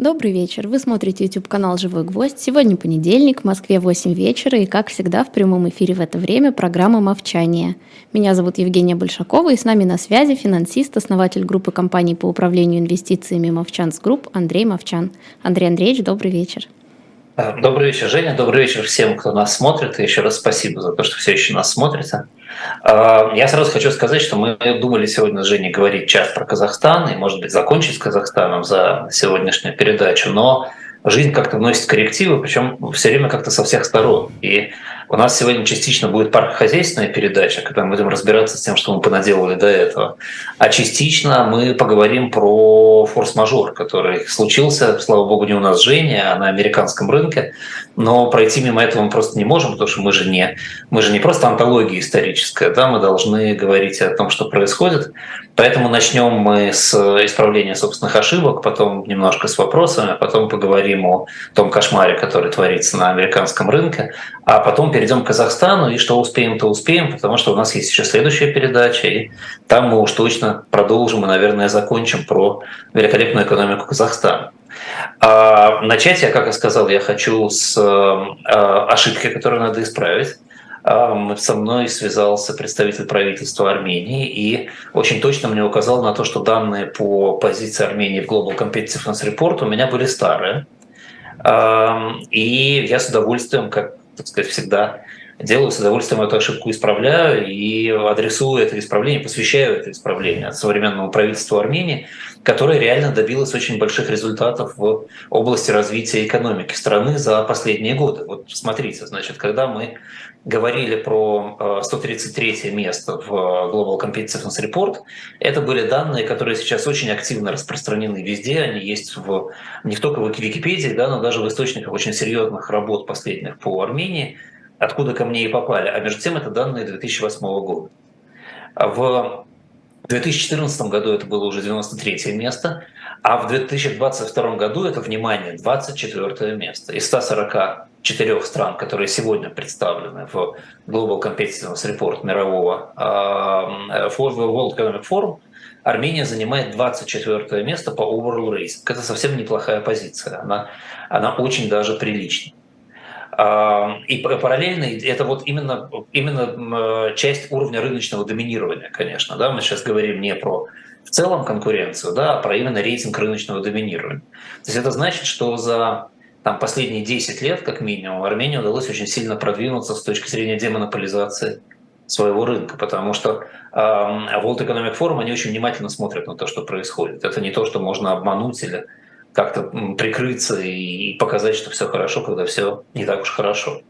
Добрый вечер. Вы смотрите YouTube-канал «Живой гвоздь». Сегодня понедельник, в Москве 8 вечера, и, как всегда, в прямом эфире в это время программа «Мовчание». Меня зовут Евгения Большакова, и с нами на связи финансист, основатель группы компаний по управлению инвестициями «Movchan's Group» Андрей Мовчан. Андрей Андреевич, добрый вечер. Добрый вечер, Женя. Добрый вечер всем, кто нас смотрит. И еще раз спасибо за то, что все еще нас смотрите. А, я сразу хочу сказать, что мы думали сегодня с Женей говорить час про Казахстан и, может быть, закончить с Казахстаном за сегодняшнюю передачу, но жизнь как-то вносит коррективы, причем все время как-то со всех сторон. И у нас сегодня частично будет паркохозяйственная передача, когда мы будем разбираться с тем, что мы понаделали до этого. А частично мы поговорим про форс-мажор, который случился, слава богу, не у нас Женя, а на американском рынке. Но пройти мимо этого мы просто не можем, потому что мы же не, мы же не просто антология историческая, да, мы должны говорить о том, что происходит. Поэтому начнем мы с исправления собственных ошибок, потом немножко с вопросами, а потом поговорим о том кошмаре, который творится на американском рынке, а потом перейдем к Казахстану, и что успеем, то успеем, потому что у нас есть еще следующая передача, и там мы уж точно продолжим и, наверное, закончим про великолепную экономику Казахстана. А начать я, как я сказал, я хочу с а, ошибки, которую надо исправить. А, со мной связался представитель правительства Армении и очень точно мне указал на то, что данные по позиции Армении в Global Competitiveness Report у меня были старые. И я с удовольствием, как так сказать, всегда делаю, с удовольствием эту ошибку исправляю и адресую это исправление, посвящаю это исправление современному правительству Армении, которое реально добилось очень больших результатов в области развития экономики страны за последние годы. Вот смотрите, значит, когда мы говорили про 133 э, место в Global Competitiveness Report, это были данные, которые сейчас очень активно распространены везде, они есть в, не только в Википедии, да, но даже в источниках очень серьезных работ последних по Армении, откуда ко мне и попали. А между тем это данные 2008 года. В 2014 году это было уже 93 место, а в 2022 году это, внимание, 24 место из 144 стран, которые сегодня представлены в Global Competitiveness Report мирового э, World Economic Forum, Армения занимает 24 место по overall rating. Это совсем неплохая позиция, она, она очень даже приличная. И параллельно это вот именно, именно часть уровня рыночного доминирования, конечно. Да? Мы сейчас говорим не про в целом конкуренцию, да, а про именно рейтинг рыночного доминирования. То есть это значит, что за там, последние 10 лет, как минимум, Армении удалось очень сильно продвинуться с точки зрения демонополизации своего рынка, потому что э, World Economic Forum, они очень внимательно смотрят на то, что происходит. Это не то, что можно обмануть или как-то прикрыться и показать, что все хорошо, когда все не так уж хорошо.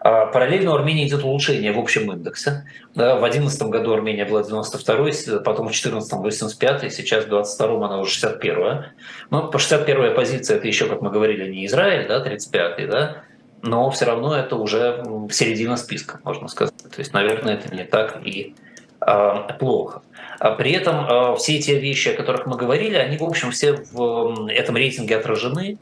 А параллельно у Армении идет улучшение в общем индексе. Да, в 2011 году Армения была 92 потом в 2014 85 сейчас в 22 она уже 61 Но по 61 позиция это еще, как мы говорили, не Израиль, да, 35 да, но все равно это уже середина списка, можно сказать. То есть, наверное, это не так и э, плохо. А при этом э, все те вещи, о которых мы говорили, они, в общем, все в этом рейтинге отражены.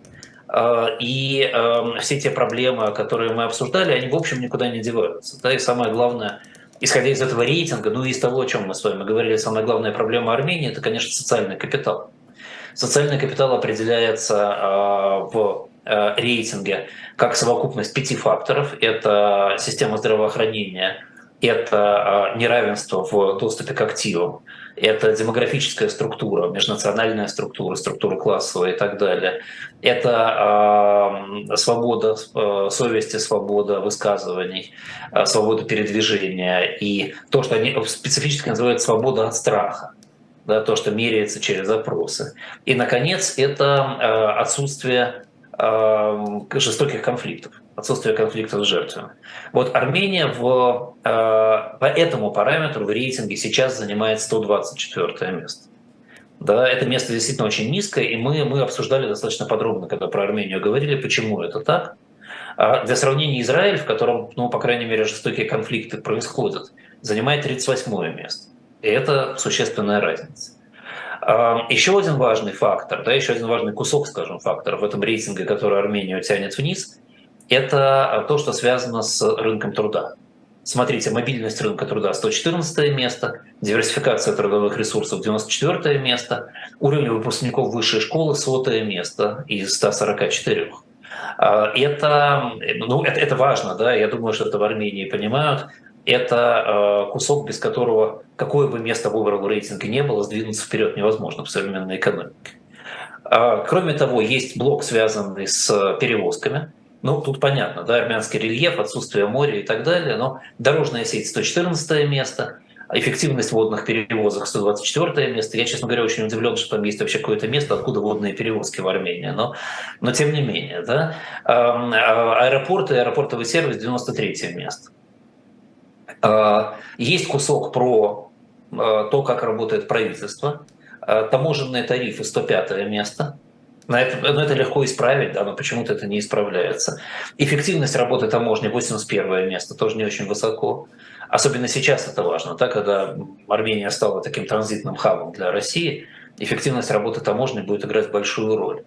Э, и э, все те проблемы, которые мы обсуждали, они, в общем, никуда не деваются. Да? И самое главное, исходя из этого рейтинга, ну и из того, о чем мы с вами говорили, самая главная проблема Армении – это, конечно, социальный капитал. Социальный капитал определяется в рейтинге как совокупность пяти факторов. Это система здравоохранения, это а, неравенство в доступе к активам, это демографическая структура, межнациональная структура, структура классовая и так далее. Это э, свобода э, совести, свобода высказываний, э, свобода передвижения и то, что они специфически называют свобода от страха. Да, то, что меряется через запросы. И, наконец, это э, отсутствие э, жестоких конфликтов отсутствие конфликтов с жертвами. Вот Армения в, э, по этому параметру в рейтинге сейчас занимает 124 место. Да, это место действительно очень низкое, и мы, мы обсуждали достаточно подробно, когда про Армению говорили, почему это так. А для сравнения Израиль, в котором, ну, по крайней мере, жестокие конфликты происходят, занимает 38 место. И это существенная разница. А, еще один важный фактор, да, еще один важный кусок, скажем, фактор в этом рейтинге, который Армению тянет вниз, это то, что связано с рынком труда. Смотрите, мобильность рынка труда 114 место, диверсификация трудовых ресурсов 94 место, уровень выпускников высшей школы сотое место из 144. А, это, ну, это, это важно, да, я думаю, что это в Армении понимают. Это кусок, без которого какое бы место выбрал в рейтинге не было, сдвинуться вперед невозможно в современной экономике. А, кроме того, есть блок, связанный с перевозками. Ну, тут понятно, да, армянский рельеф, отсутствие моря и так далее, но дорожная сеть 114 место, эффективность водных перевозок 124 место. Я, честно говоря, очень удивлен, что там есть вообще какое-то место, откуда водные перевозки в Армении, но, но тем не менее. Да. А, аэропорты и аэропортовый сервис 93 место. А, есть кусок про то, как работает правительство. Таможенные тарифы 105 место. На это, ну, это легко исправить, да, но почему-то это не исправляется. Эффективность работы таможни 81 место, тоже не очень высоко. Особенно сейчас это важно, да, когда Армения стала таким транзитным хабом для России, эффективность работы таможни будет играть большую роль.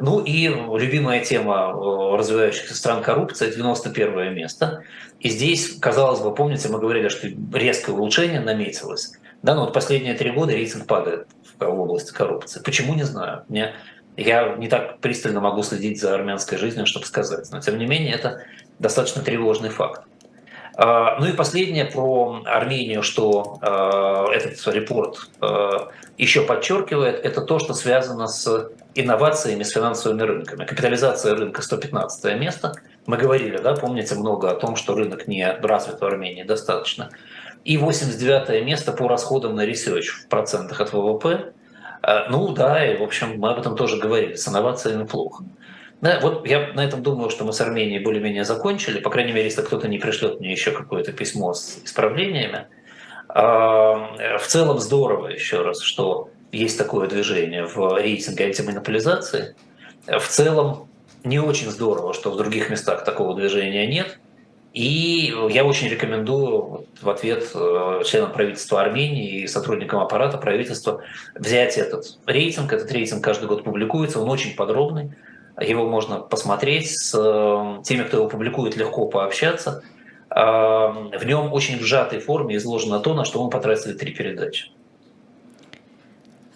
Ну и любимая тема э, развивающихся стран коррупция – 91 место. И здесь, казалось бы, помните, мы говорили, что резкое улучшение наметилось. Да, но вот последние три года рейтинг падает в области коррупции. Почему, не знаю. Мне я не так пристально могу следить за армянской жизнью, чтобы сказать. Но тем не менее, это достаточно тревожный факт. А, ну и последнее про Армению, что а, этот репорт а, еще подчеркивает, это то, что связано с инновациями, с финансовыми рынками. Капитализация рынка 115 место. Мы говорили, да, помните много о том, что рынок не развит в Армении достаточно. И 89 место по расходам на research в процентах от ВВП. А, ну да, и в общем мы об этом тоже говорили, с инновациями плохо. Да, вот я на этом думаю, что мы с Арменией более-менее закончили. По крайней мере, если кто-то не пришлет мне еще какое-то письмо с исправлениями. А, в целом здорово еще раз, что есть такое движение в рейтинге антимонополизации. В целом не очень здорово, что в других местах такого движения нет. И я очень рекомендую в ответ э, членам правительства Армении и сотрудникам аппарата правительства взять этот рейтинг. Этот рейтинг каждый год публикуется, он очень подробный. Его можно посмотреть, с э, теми, кто его публикует, легко пообщаться. А, в нем очень в сжатой форме изложено то, на что мы потратили три передачи.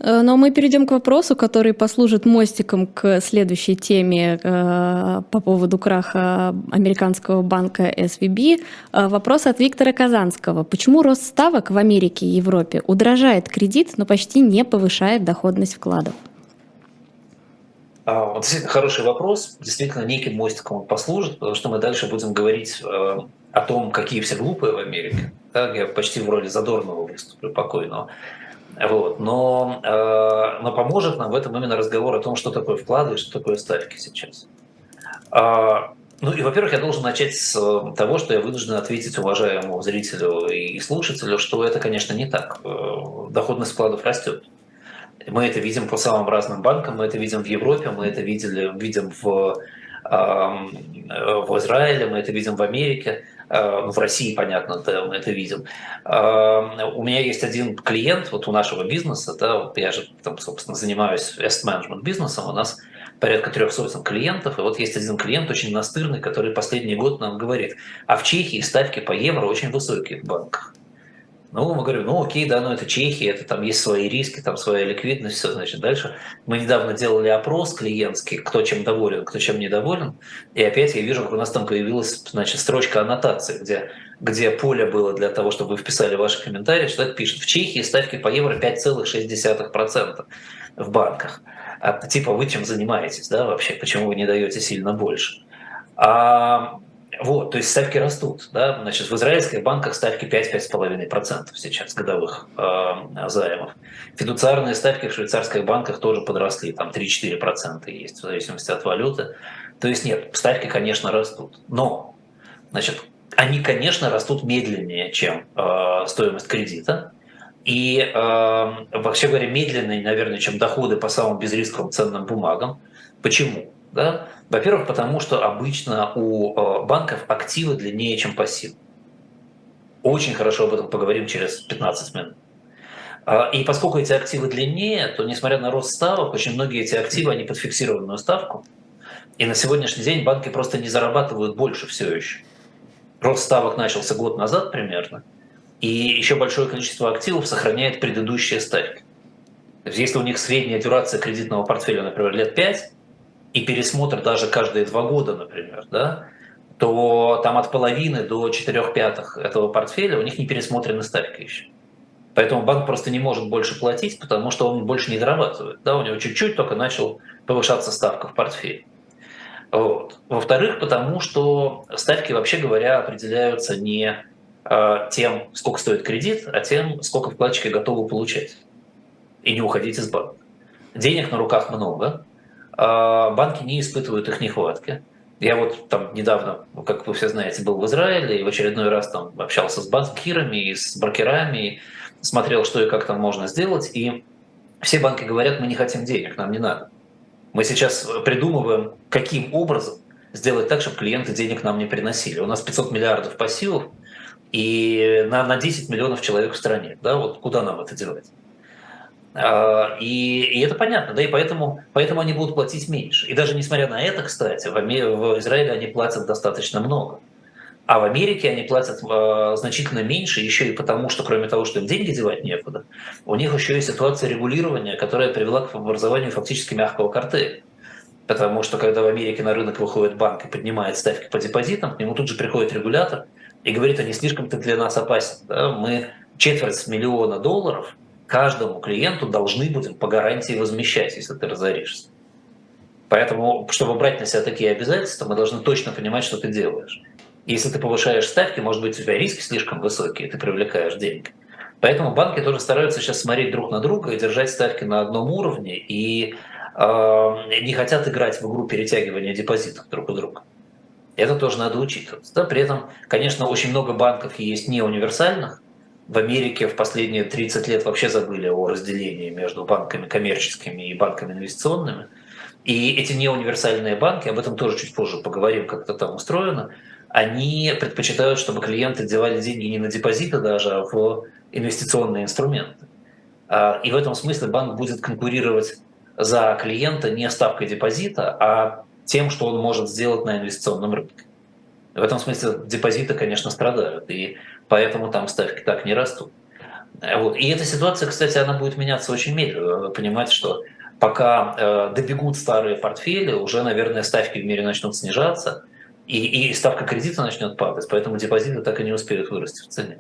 Э, но мы перейдем к вопросу, который послужит мостиком к следующей теме э, по поводу краха американского банка SVB. Э, вопрос от Виктора Казанского. Почему рост ставок в Америке и Европе удорожает кредит, но почти не повышает доходность вкладов? А, вот действительно хороший вопрос. Действительно, неким мостиком он послужит, потому что мы дальше будем говорить о том, какие все глупые в Америке. Да, я почти в роли задорного выступлю покойного. Вот. Но, э, но поможет нам в этом именно разговор о том, что такое вклады и что такое ставки сейчас. А, ну и, во-первых, я должен начать с того, что я вынужден ответить уважаемому зрителю и слушателю, что это, конечно, не так. Э, доходность вкладов растет. Мы это видим по самым разным банкам, мы это видим в Европе, мы это видели, видим в, в Израиле, мы это видим в Америке. Э, в России, понятно, да, мы это видим. Э, у меня есть один клиент вот у нашего бизнеса, да, вот я же там, собственно, занимаюсь management бизнесом, у нас порядка трех сотен клиентов, и вот есть один клиент очень настырный, который последний год нам говорит, а в Чехии ставки по евро очень высокие в банках. Ну, мы говорим, ну окей, да, но это Чехия, это там есть свои риски, там своя ликвидность, все, значит, дальше. Мы недавно делали опрос клиентский, кто чем доволен, кто чем недоволен, и опять я вижу, как у нас там появилась, значит, строчка аннотации, где, где поле было для того, чтобы вы вписали ваши комментарии, это пишет, в Чехии ставки по евро 5,6% в банках. А, типа, вы чем занимаетесь, да, вообще, почему вы не даете сильно больше? А вот, то есть ставки растут. Да? Значит, в израильских банках ставки 5-5,5% сейчас годовых э, займов. Фидуциарные ставки в швейцарских банках тоже подросли, там 3-4% есть, в зависимости от валюты. То есть нет, ставки, конечно, растут. Но, значит, они, конечно, растут медленнее, чем э, стоимость кредита. И, э, вообще говоря, медленнее, наверное, чем доходы по самым безрисковым ценным бумагам. Почему? Да? Во-первых, потому что обычно у э, банков активы длиннее, чем пассивы. Очень хорошо об этом поговорим через 15 минут. А, и поскольку эти активы длиннее, то несмотря на рост ставок, очень многие эти активы, они под фиксированную ставку. И на сегодняшний день банки просто не зарабатывают больше все еще. рост ставок начался год назад примерно, и еще большое количество активов сохраняет предыдущие ставки. То есть если у них средняя дюрация кредитного портфеля, например, лет 5, и пересмотр даже каждые два года, например, да, то там от половины до четырех пятых этого портфеля у них не пересмотрены ставки еще. Поэтому банк просто не может больше платить, потому что он больше не зарабатывает. Да, у него чуть-чуть только начал повышаться ставка в портфеле. Вот. Во-вторых, потому что ставки, вообще говоря, определяются не э, тем, сколько стоит кредит, а тем, сколько вкладчики готовы получать и не уходить из банка. Денег на руках много, банки не испытывают их нехватки. Я вот там недавно, как вы все знаете, был в Израиле и в очередной раз там общался с банкирами и с брокерами, смотрел, что и как там можно сделать, и все банки говорят, мы не хотим денег, нам не надо. Мы сейчас придумываем, каким образом сделать так, чтобы клиенты денег нам не приносили. У нас 500 миллиардов пассивов и на, на 10 миллионов человек в стране. Да, вот куда нам это делать? А, и, и это понятно, да, и поэтому, поэтому они будут платить меньше. И даже несмотря на это, кстати, в, в Израиле они платят достаточно много. А в Америке они платят э, значительно меньше, еще и потому, что кроме того, что им деньги девать некуда, у них еще есть ситуация регулирования, которая привела к образованию фактически мягкого картеля. Потому что когда в Америке на рынок выходит банк и поднимает ставки по депозитам, к нему тут же приходит регулятор и говорит, они слишком-то для нас опасен. Да? Мы четверть миллиона долларов каждому клиенту должны будем по гарантии возмещать, если ты разоришься. Поэтому, чтобы брать на себя такие обязательства, мы должны точно понимать, что ты делаешь. Если ты повышаешь ставки, может быть, у тебя риски слишком высокие, ты привлекаешь деньги. Поэтому банки тоже стараются сейчас смотреть друг на друга и держать ставки на одном уровне и э, не хотят играть в игру перетягивания депозитов друг у друга. Это тоже надо учитывать. Да? При этом, конечно, очень много банков есть не универсальных, в Америке в последние 30 лет вообще забыли о разделении между банками коммерческими и банками инвестиционными. И эти неуниверсальные банки, об этом тоже чуть позже поговорим, как это там устроено, они предпочитают, чтобы клиенты девали деньги не на депозиты даже, а в инвестиционные инструменты. А, и в этом смысле банк будет конкурировать за клиента не ставкой депозита, а тем, что он может сделать на инвестиционном рынке. В этом смысле депозиты, конечно, страдают, и поэтому там ставки так не растут. Вот. И эта ситуация, кстати, она будет меняться очень медленно. Надо понимать, что пока э, добегут старые портфели, уже, наверное, ставки в мире начнут снижаться, и, и ставка кредита начнет падать, поэтому депозиты так и не успеют вырасти в цене.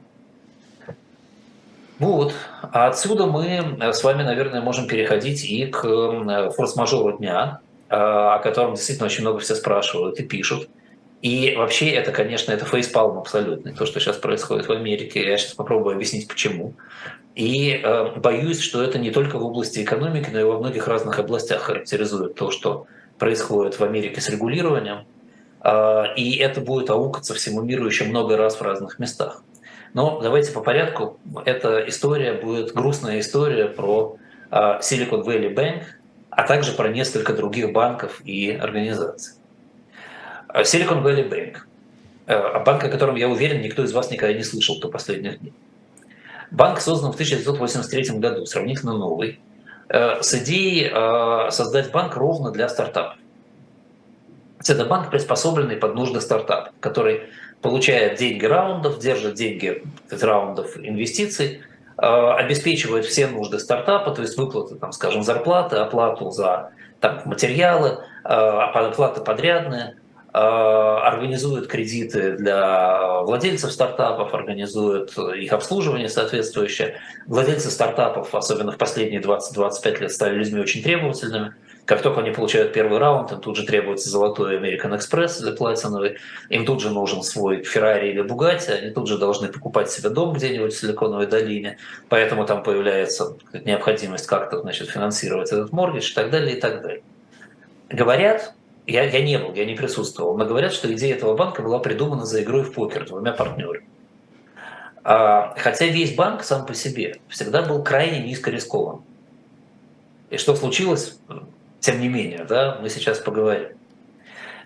Вот. А отсюда мы с вами, наверное, можем переходить и к э, форс-мажору дня, э, о котором действительно очень много все спрашивают и пишут. И вообще это, конечно, это фейспалм абсолютный, то, что сейчас происходит в Америке. Я сейчас попробую объяснить, почему. И э, боюсь, что это не только в области экономики, но и во многих разных областях характеризует то, что происходит в Америке с регулированием. Э, и это будет аукаться всему миру еще много раз в разных местах. Но давайте по порядку. Эта история будет грустная история про э, Silicon Valley Bank, а также про несколько других банков и организаций. А Silicon Valley Bank. Э, банк, о котором, я уверен, никто из вас никогда не слышал до последних дней. Банк создан в 1983 году, сравнительно новый, э, с идеей э, создать банк ровно для стартапов. Это банк, приспособленный под нужды стартапа, который получает деньги раундов, держит деньги раундов инвестиций, обеспечивает все нужды стартапа, то есть выплаты, там, скажем, зарплаты, оплату за там, материалы, оплата подрядная, организует кредиты для владельцев стартапов, организует их обслуживание соответствующее. Владельцы стартапов, особенно в последние 20-25 лет, стали людьми очень требовательными. Как только они получают первый раунд, им тут же требуется золотой American Express или платиновый, им тут же нужен свой Ferrari или Bugatti, они тут же должны покупать себе дом где-нибудь в Силиконовой долине, поэтому там появляется необходимость как-то значит, финансировать этот моргидж и так далее, и так далее. Говорят, я, я не был, я не присутствовал, но говорят, что идея этого банка была придумана за игрой в покер двумя партнерами. А, хотя весь банк сам по себе всегда был крайне низко рискован. И что случилось, тем не менее, да, мы сейчас поговорим.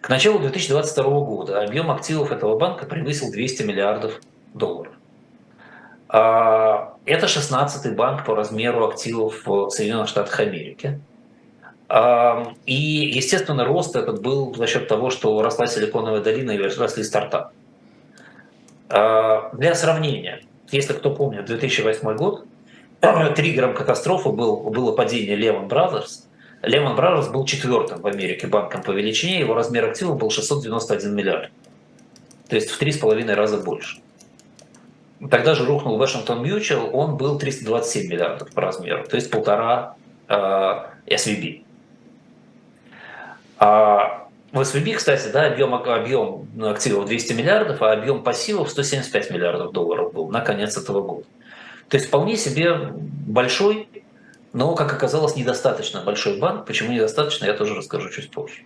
К началу 2022 года объем активов этого банка превысил 200 миллиардов долларов. А, это 16-й банк по размеру активов в Соединенных Штатах Америки – и, естественно, рост этот был за счет того, что росла Силиконовая долина и росли стартапы. А, для сравнения, если кто помнит 2008 год, триггером катастрофы был, было падение Lehman Brothers. Lehman Brothers был четвертым в Америке банком по величине, его размер активов был 691 миллиард. То есть в три с половиной раза больше. Тогда же рухнул Вашингтон Mutual, он был 327 миллиардов по размеру, то есть полтора э, SVB. А в SVB, кстати, да, объем, объем активов 200 миллиардов, а объем пассивов 175 миллиардов долларов был на конец этого года. То есть вполне себе большой, но, как оказалось, недостаточно большой банк. Почему недостаточно, я тоже расскажу чуть позже.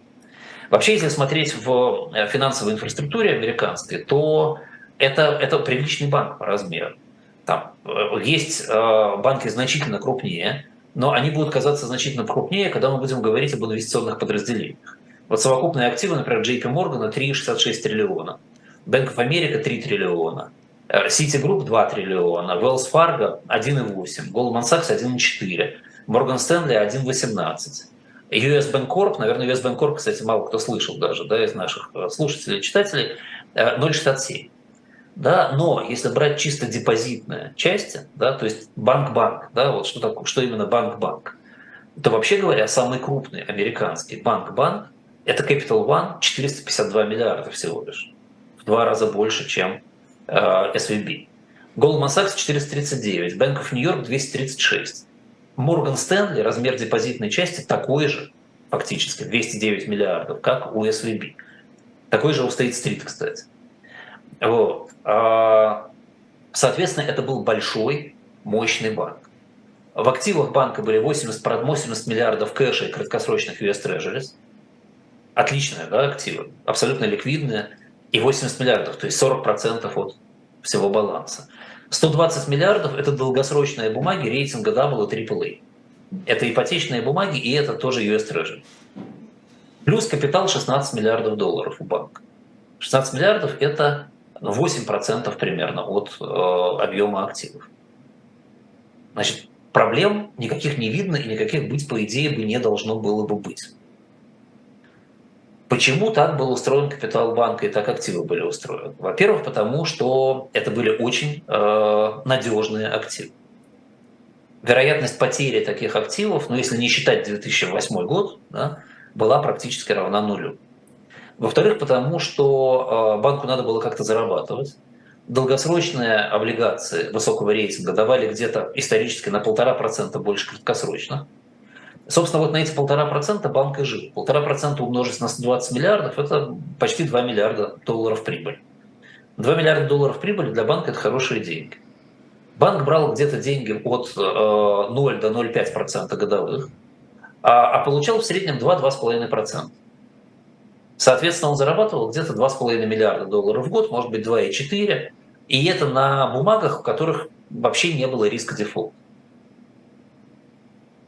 Вообще, если смотреть в э, финансовой инфраструктуре американской, то это, это приличный банк по размеру. Там э, есть э, банки значительно крупнее, но они будут казаться значительно крупнее, когда мы будем говорить об инвестиционных подразделениях. Вот совокупные активы, например, JP Morgan 3,66 триллиона, Bank of America 3 триллиона, Citigroup 2 триллиона, Wells Fargo 1,8, Goldman Sachs 1,4, Morgan Stanley 1,18. US Bancorp, наверное, US Bancorp, кстати, мало кто слышал даже да, из наших э, слушателей, читателей, 0,67. Да, но если брать чисто депозитные части, да, то есть банк-банк, да, вот что, такое, что именно банк-банк, то вообще говоря, самый крупный американский банк-банк – это Capital One 452 миллиарда всего лишь, в два раза больше, чем э, SVB. Goldman Sachs 439, Bank of New York 236. Морган Стэнли, размер депозитной части такой же, фактически, 209 миллиардов, как у SVB. Такой же у State Street, кстати. Вот. А, соответственно, это был большой, мощный банк. В активах банка были 80, 80 миллиардов кэша и краткосрочных US Treasuries. Отличные да, активы, абсолютно ликвидные. И 80 миллиардов, то есть 40% от всего баланса. 120 миллиардов – это долгосрочные бумаги рейтинга AA и AAA. Это ипотечные бумаги, и это тоже US Treasury. Плюс капитал 16 миллиардов долларов у банка. 16 миллиардов – это 8% примерно от э, объема активов. Значит, проблем никаких не видно и никаких быть, по идее, бы не должно было бы быть. Почему так был устроен капитал банка и так активы были устроены? Во-первых, потому что это были очень э, надежные активы. Вероятность потери таких активов, ну если не считать 2008 год, да, была практически равна нулю. Во-вторых, потому что э, банку надо было как-то зарабатывать. Долгосрочные облигации высокого рейтинга давали где-то исторически на полтора процента больше краткосрочных. Собственно, вот на эти полтора процента банк и жил. Полтора процента умножить на 120 миллиардов – это почти 2 миллиарда долларов прибыли. 2 миллиарда долларов прибыли для банка – это хорошие деньги. Банк брал где-то деньги от 0 э, до 0,5% процента годовых, а, а получал в среднем 2-2,5%. Соответственно, он зарабатывал где-то 2,5 миллиарда долларов в год, может быть 2,4, и это на бумагах, в которых вообще не было риска дефолта.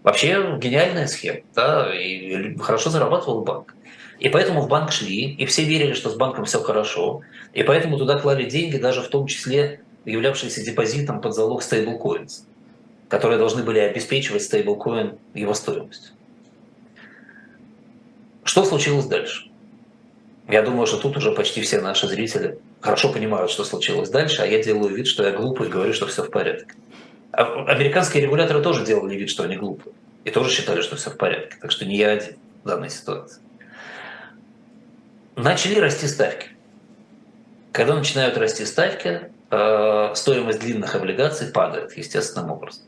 Вообще гениальная схема, да, и хорошо зарабатывал банк. И поэтому в банк шли, и все верили, что с банком все хорошо, и поэтому туда клали деньги, даже в том числе являвшиеся депозитом под залог стейблкоинс, которые должны были обеспечивать стейблкоин его стоимость. Что случилось дальше? Я думаю, что тут уже почти все наши зрители хорошо понимают, что случилось дальше, а я делаю вид, что я глупый и говорю, что все в порядке. А американские регуляторы тоже делали вид, что они глупые. И тоже считали, что все в порядке. Так что не я один в данной ситуации. Начали расти ставки. Когда начинают расти ставки, э, стоимость длинных облигаций падает естественным образом.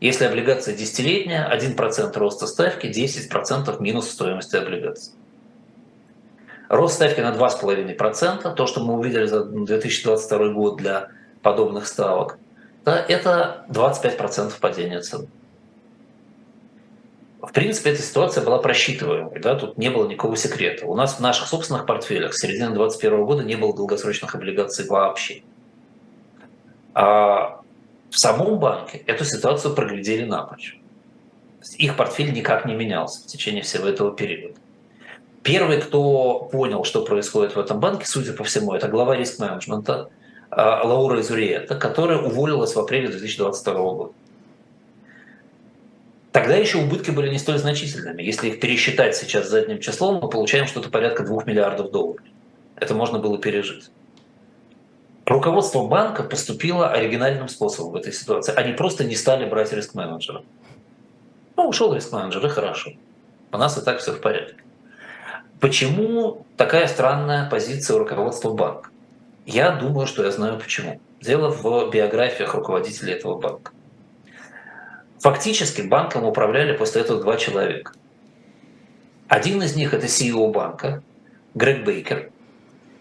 Если облигация десятилетняя, 1% роста ставки, 10% минус стоимости облигаций. Рост ставки на 2,5%, то, что мы увидели за 2022 год для подобных ставок, да, это 25% падения цен. В принципе, эта ситуация была просчитываемой, да, тут не было никакого секрета. У нас в наших собственных портфелях с середины 2021 года не было долгосрочных облигаций вообще. А в самом банке эту ситуацию проглядели напрочь. Их портфель никак не менялся в течение всего этого периода. Первый, кто понял, что происходит в этом банке, судя по всему, это глава риск-менеджмента – а, Лаура Изуриета, которая уволилась в апреле 2022 года. Тогда еще убытки были не столь значительными. Если их пересчитать сейчас задним числом, мы получаем что-то порядка 2 миллиардов долларов. Это можно было пережить. руководство банка поступило оригинальным способом в этой ситуации. Они просто не стали брать риск-менеджера. Ну, ушел риск-менеджер, и хорошо. У нас и так все в порядке. Почему такая странная позиция руководства банка? Я думаю, что я знаю почему. Дело в биографиях руководителей этого банка. Фактически банком управляли после этого два человека. Один из них это CEO банка, Грег Бейкер.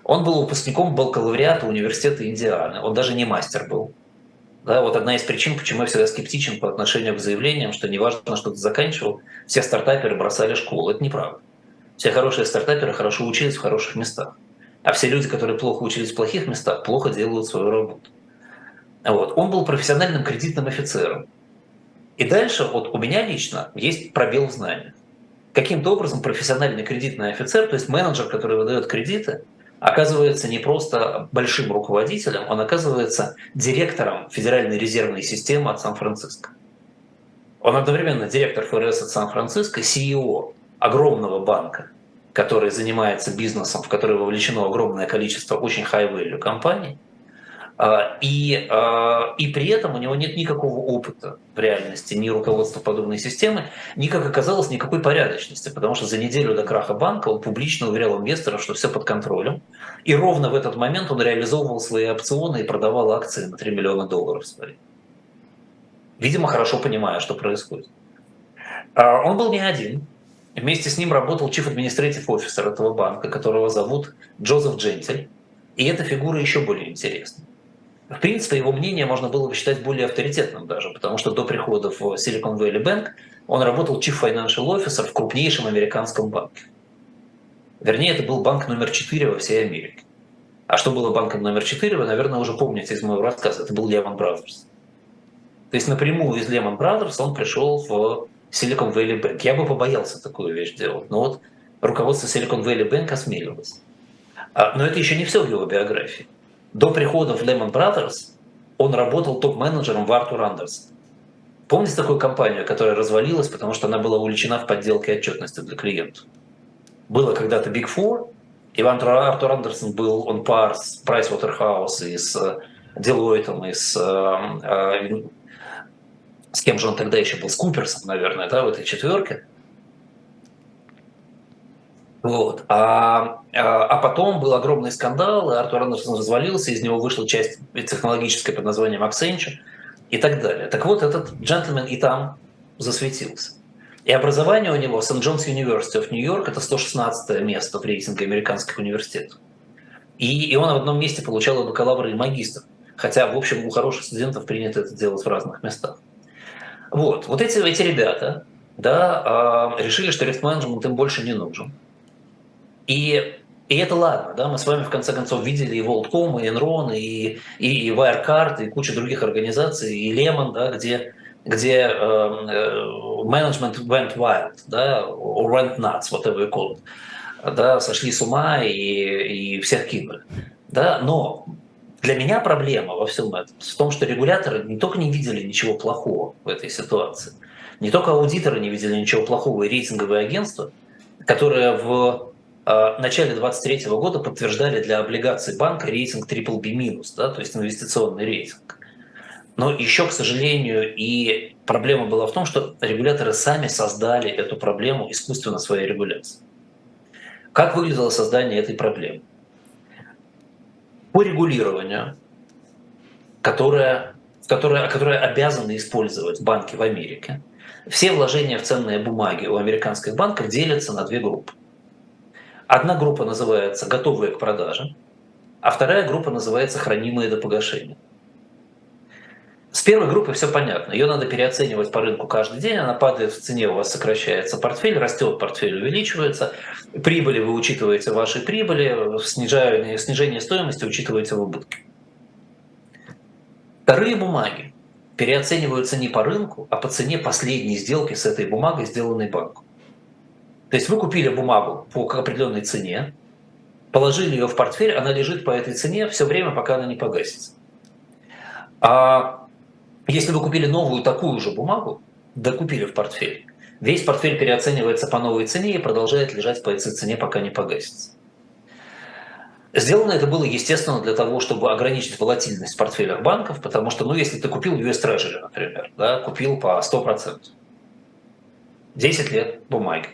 Он был выпускником бакалавриата университета Индианы. Он даже не мастер был. Да, вот одна из причин, почему я всегда скептичен по отношению к заявлениям, что неважно, что ты заканчивал, все стартаперы бросали школу. Это неправда. Все хорошие стартаперы хорошо учились в хороших местах. А все люди, которые плохо учились в плохих местах, плохо делают свою работу. Вот. Он был профессиональным кредитным офицером. И дальше вот у меня лично есть пробел в знаниях. Каким-то образом профессиональный кредитный офицер, то есть менеджер, который выдает кредиты, оказывается не просто большим руководителем, он оказывается директором Федеральной резервной системы от Сан-Франциско. Он одновременно директор ФРС от Сан-Франциско, CEO огромного банка, который занимается бизнесом, в который вовлечено огромное количество очень high-value компаний, а, и, а, и при этом у него нет никакого опыта в реальности, ни руководства подобной системы, ни, как оказалось, никакой порядочности, потому что за неделю до краха банка он публично уверял инвесторов, что все под контролем. И ровно в этот момент он реализовывал свои опционы и продавал акции на 3 миллиона долларов свои. Видимо, хорошо понимая, что происходит. А, он был не один. Вместе с ним работал chief administrative officer этого банка, которого зовут Джозеф Джентель. И эта фигура еще более интересная. В принципе, его мнение можно было бы считать более авторитетным даже, потому что до прихода в Silicon Valley Bank он работал Chief Financial Officer в крупнейшем американском банке. Вернее, это был банк номер 4 во всей Америке. А что было банком номер 4, вы, наверное, уже помните из моего рассказа. Это был Lehman Brothers. То есть напрямую из Lehman Brothers он пришел в Silicon Valley Bank. Я бы побоялся такую вещь делать, но вот руководство Silicon Valley Bank осмелилось. А, но это еще не все в его биографии. До прихода в Lehman Brothers он работал топ-менеджером в Артур Андерсон. Помните такую компанию, которая развалилась, потому что она была увлечена в подделке отчетности для клиентов? Было когда-то Big Four, и Артур Андерсон был он пар с Pricewaterhouse и с э, Deloitte, и с, э, э, с кем же он тогда еще был, с Куперсом, наверное, да, в этой четверке. Вот. А, а, а потом был огромный скандал, и Артур Андерсон развалился, из него вышла часть технологическая под названием Accenture и так далее. Так вот, этот джентльмен и там засветился. И образование у него. John's University of New York, это 116 место в рейтинге американских университетов. И, и он в одном месте получал и и магистр. Хотя, в общем, у хороших студентов принято это делать в разных местах. Вот, вот эти, эти ребята да, а, решили, что риск-менеджмент им больше не нужен. И, и это ладно, да, мы с вами в конце концов видели и WorldCom, и Enron, и, и, Wirecard, и кучу других организаций, и Lehman, да, где где эм, э, менеджмент went wild, да, or went nuts, whatever you call it, да, сошли с ума и, и всех кинули. Да, но для меня проблема во всем этом в том, что регуляторы не только не видели ничего плохого в этой ситуации, не только аудиторы не видели ничего плохого, и рейтинговые агентства, которые в в начале 2023 года подтверждали для облигаций банка рейтинг BBB-, да, то есть инвестиционный рейтинг. Но еще, к сожалению, и проблема была в том, что регуляторы сами создали эту проблему искусственно своей регуляции. Как выглядело создание этой проблемы? По регулированию, которое, которое, которое обязаны использовать банки в Америке, все вложения в ценные бумаги у американских банков делятся на две группы. Одна группа называется «готовые к продаже», а вторая группа называется «хранимые до погашения». С первой группой все понятно. Ее надо переоценивать по рынку каждый день. Она падает в цене, у вас сокращается портфель, растет портфель, увеличивается. Прибыли вы учитываете ваши прибыли, снижение, снижение стоимости учитываете в убытки. Вторые бумаги переоцениваются не по рынку, а по цене последней сделки с этой бумагой, сделанной банком. То есть вы купили бумагу по определенной цене, положили ее в портфель, она лежит по этой цене все время, пока она не погасится. А если вы купили новую такую же бумагу, докупили в портфель, весь портфель переоценивается по новой цене и продолжает лежать по этой цене, пока не погасится. Сделано это было, естественно, для того, чтобы ограничить волатильность в портфелях банков, потому что, ну, если ты купил US Treasury, например, да, купил по 100%, 10 лет бумаги,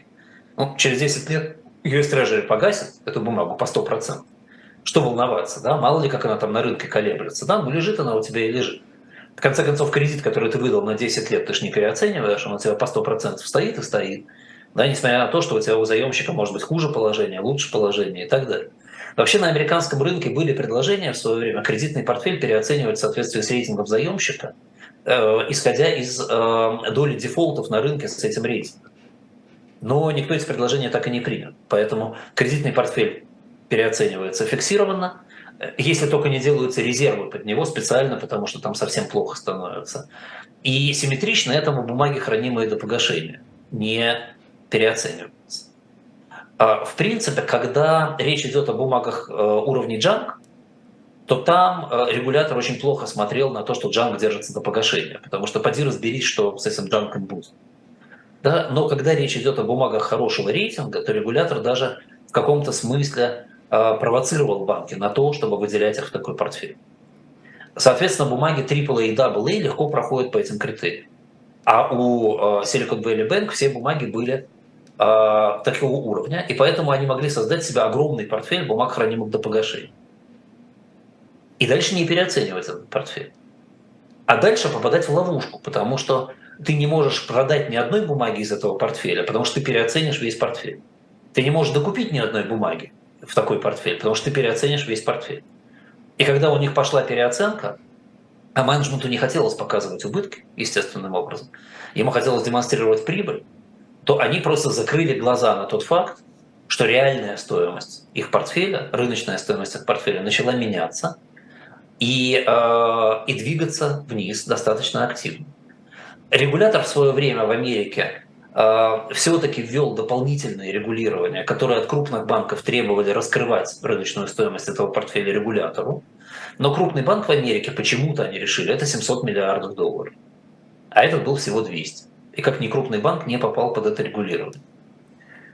ну, через 10 лет US Treasury погасит эту бумагу по 100%. Что волноваться, да? Мало ли, как она там на рынке колеблется. Да, ну лежит она у тебя и лежит. В конце концов, кредит, который ты выдал на 10 лет, ты же не переоцениваешь, он у тебя по 100% стоит и стоит. Да, несмотря на то, что у тебя у заемщика может быть хуже положение, лучше положение и так далее. Вообще на американском рынке были предложения в свое время кредитный портфель переоценивать в соответствии с рейтингом заемщика, э, исходя из э, доли дефолтов на рынке с этим рейтингом. Но никто эти предложения так и не принял. Поэтому кредитный портфель переоценивается фиксированно, если только не делаются резервы под него специально, потому что там совсем плохо становится. И симметрично этому бумаги, хранимые до погашения, не переоцениваются. А, в принципе, когда речь идет о бумагах э, уровня джанг, то там э, регулятор очень плохо смотрел на то, что джанг держится до погашения, потому что поди разберись, что с этим джангом будет. Да? Но когда речь идет о бумагах хорошего рейтинга, то регулятор даже в каком-то смысле провоцировал банки на то, чтобы выделять их в такой портфель. Соответственно, бумаги AAA и AA легко проходят по этим критериям. А у Silicon Valley Bank все бумаги были э, такого уровня, и поэтому они могли создать себе огромный портфель бумаг, хранимых до погашения. И дальше не переоценивать этот портфель. А дальше попадать в ловушку, потому что ты не можешь продать ни одной бумаги из этого портфеля, потому что ты переоценишь весь портфель. Ты не можешь докупить ни одной бумаги в такой портфель, потому что ты переоценишь весь портфель. И когда у них пошла переоценка, а менеджменту не хотелось показывать убытки, естественным образом, ему хотелось демонстрировать прибыль, то они просто закрыли глаза на тот факт, что реальная стоимость их портфеля, рыночная стоимость их портфеля начала меняться и, э, и двигаться вниз достаточно активно. Регулятор в свое время в Америке все-таки ввел дополнительные регулирования, которые от крупных банков требовали раскрывать рыночную стоимость этого портфеля регулятору. Но крупный банк в Америке почему-то они решили, это 700 миллиардов долларов. А этот был всего 200 и как ни крупный банк не попал под это регулирование.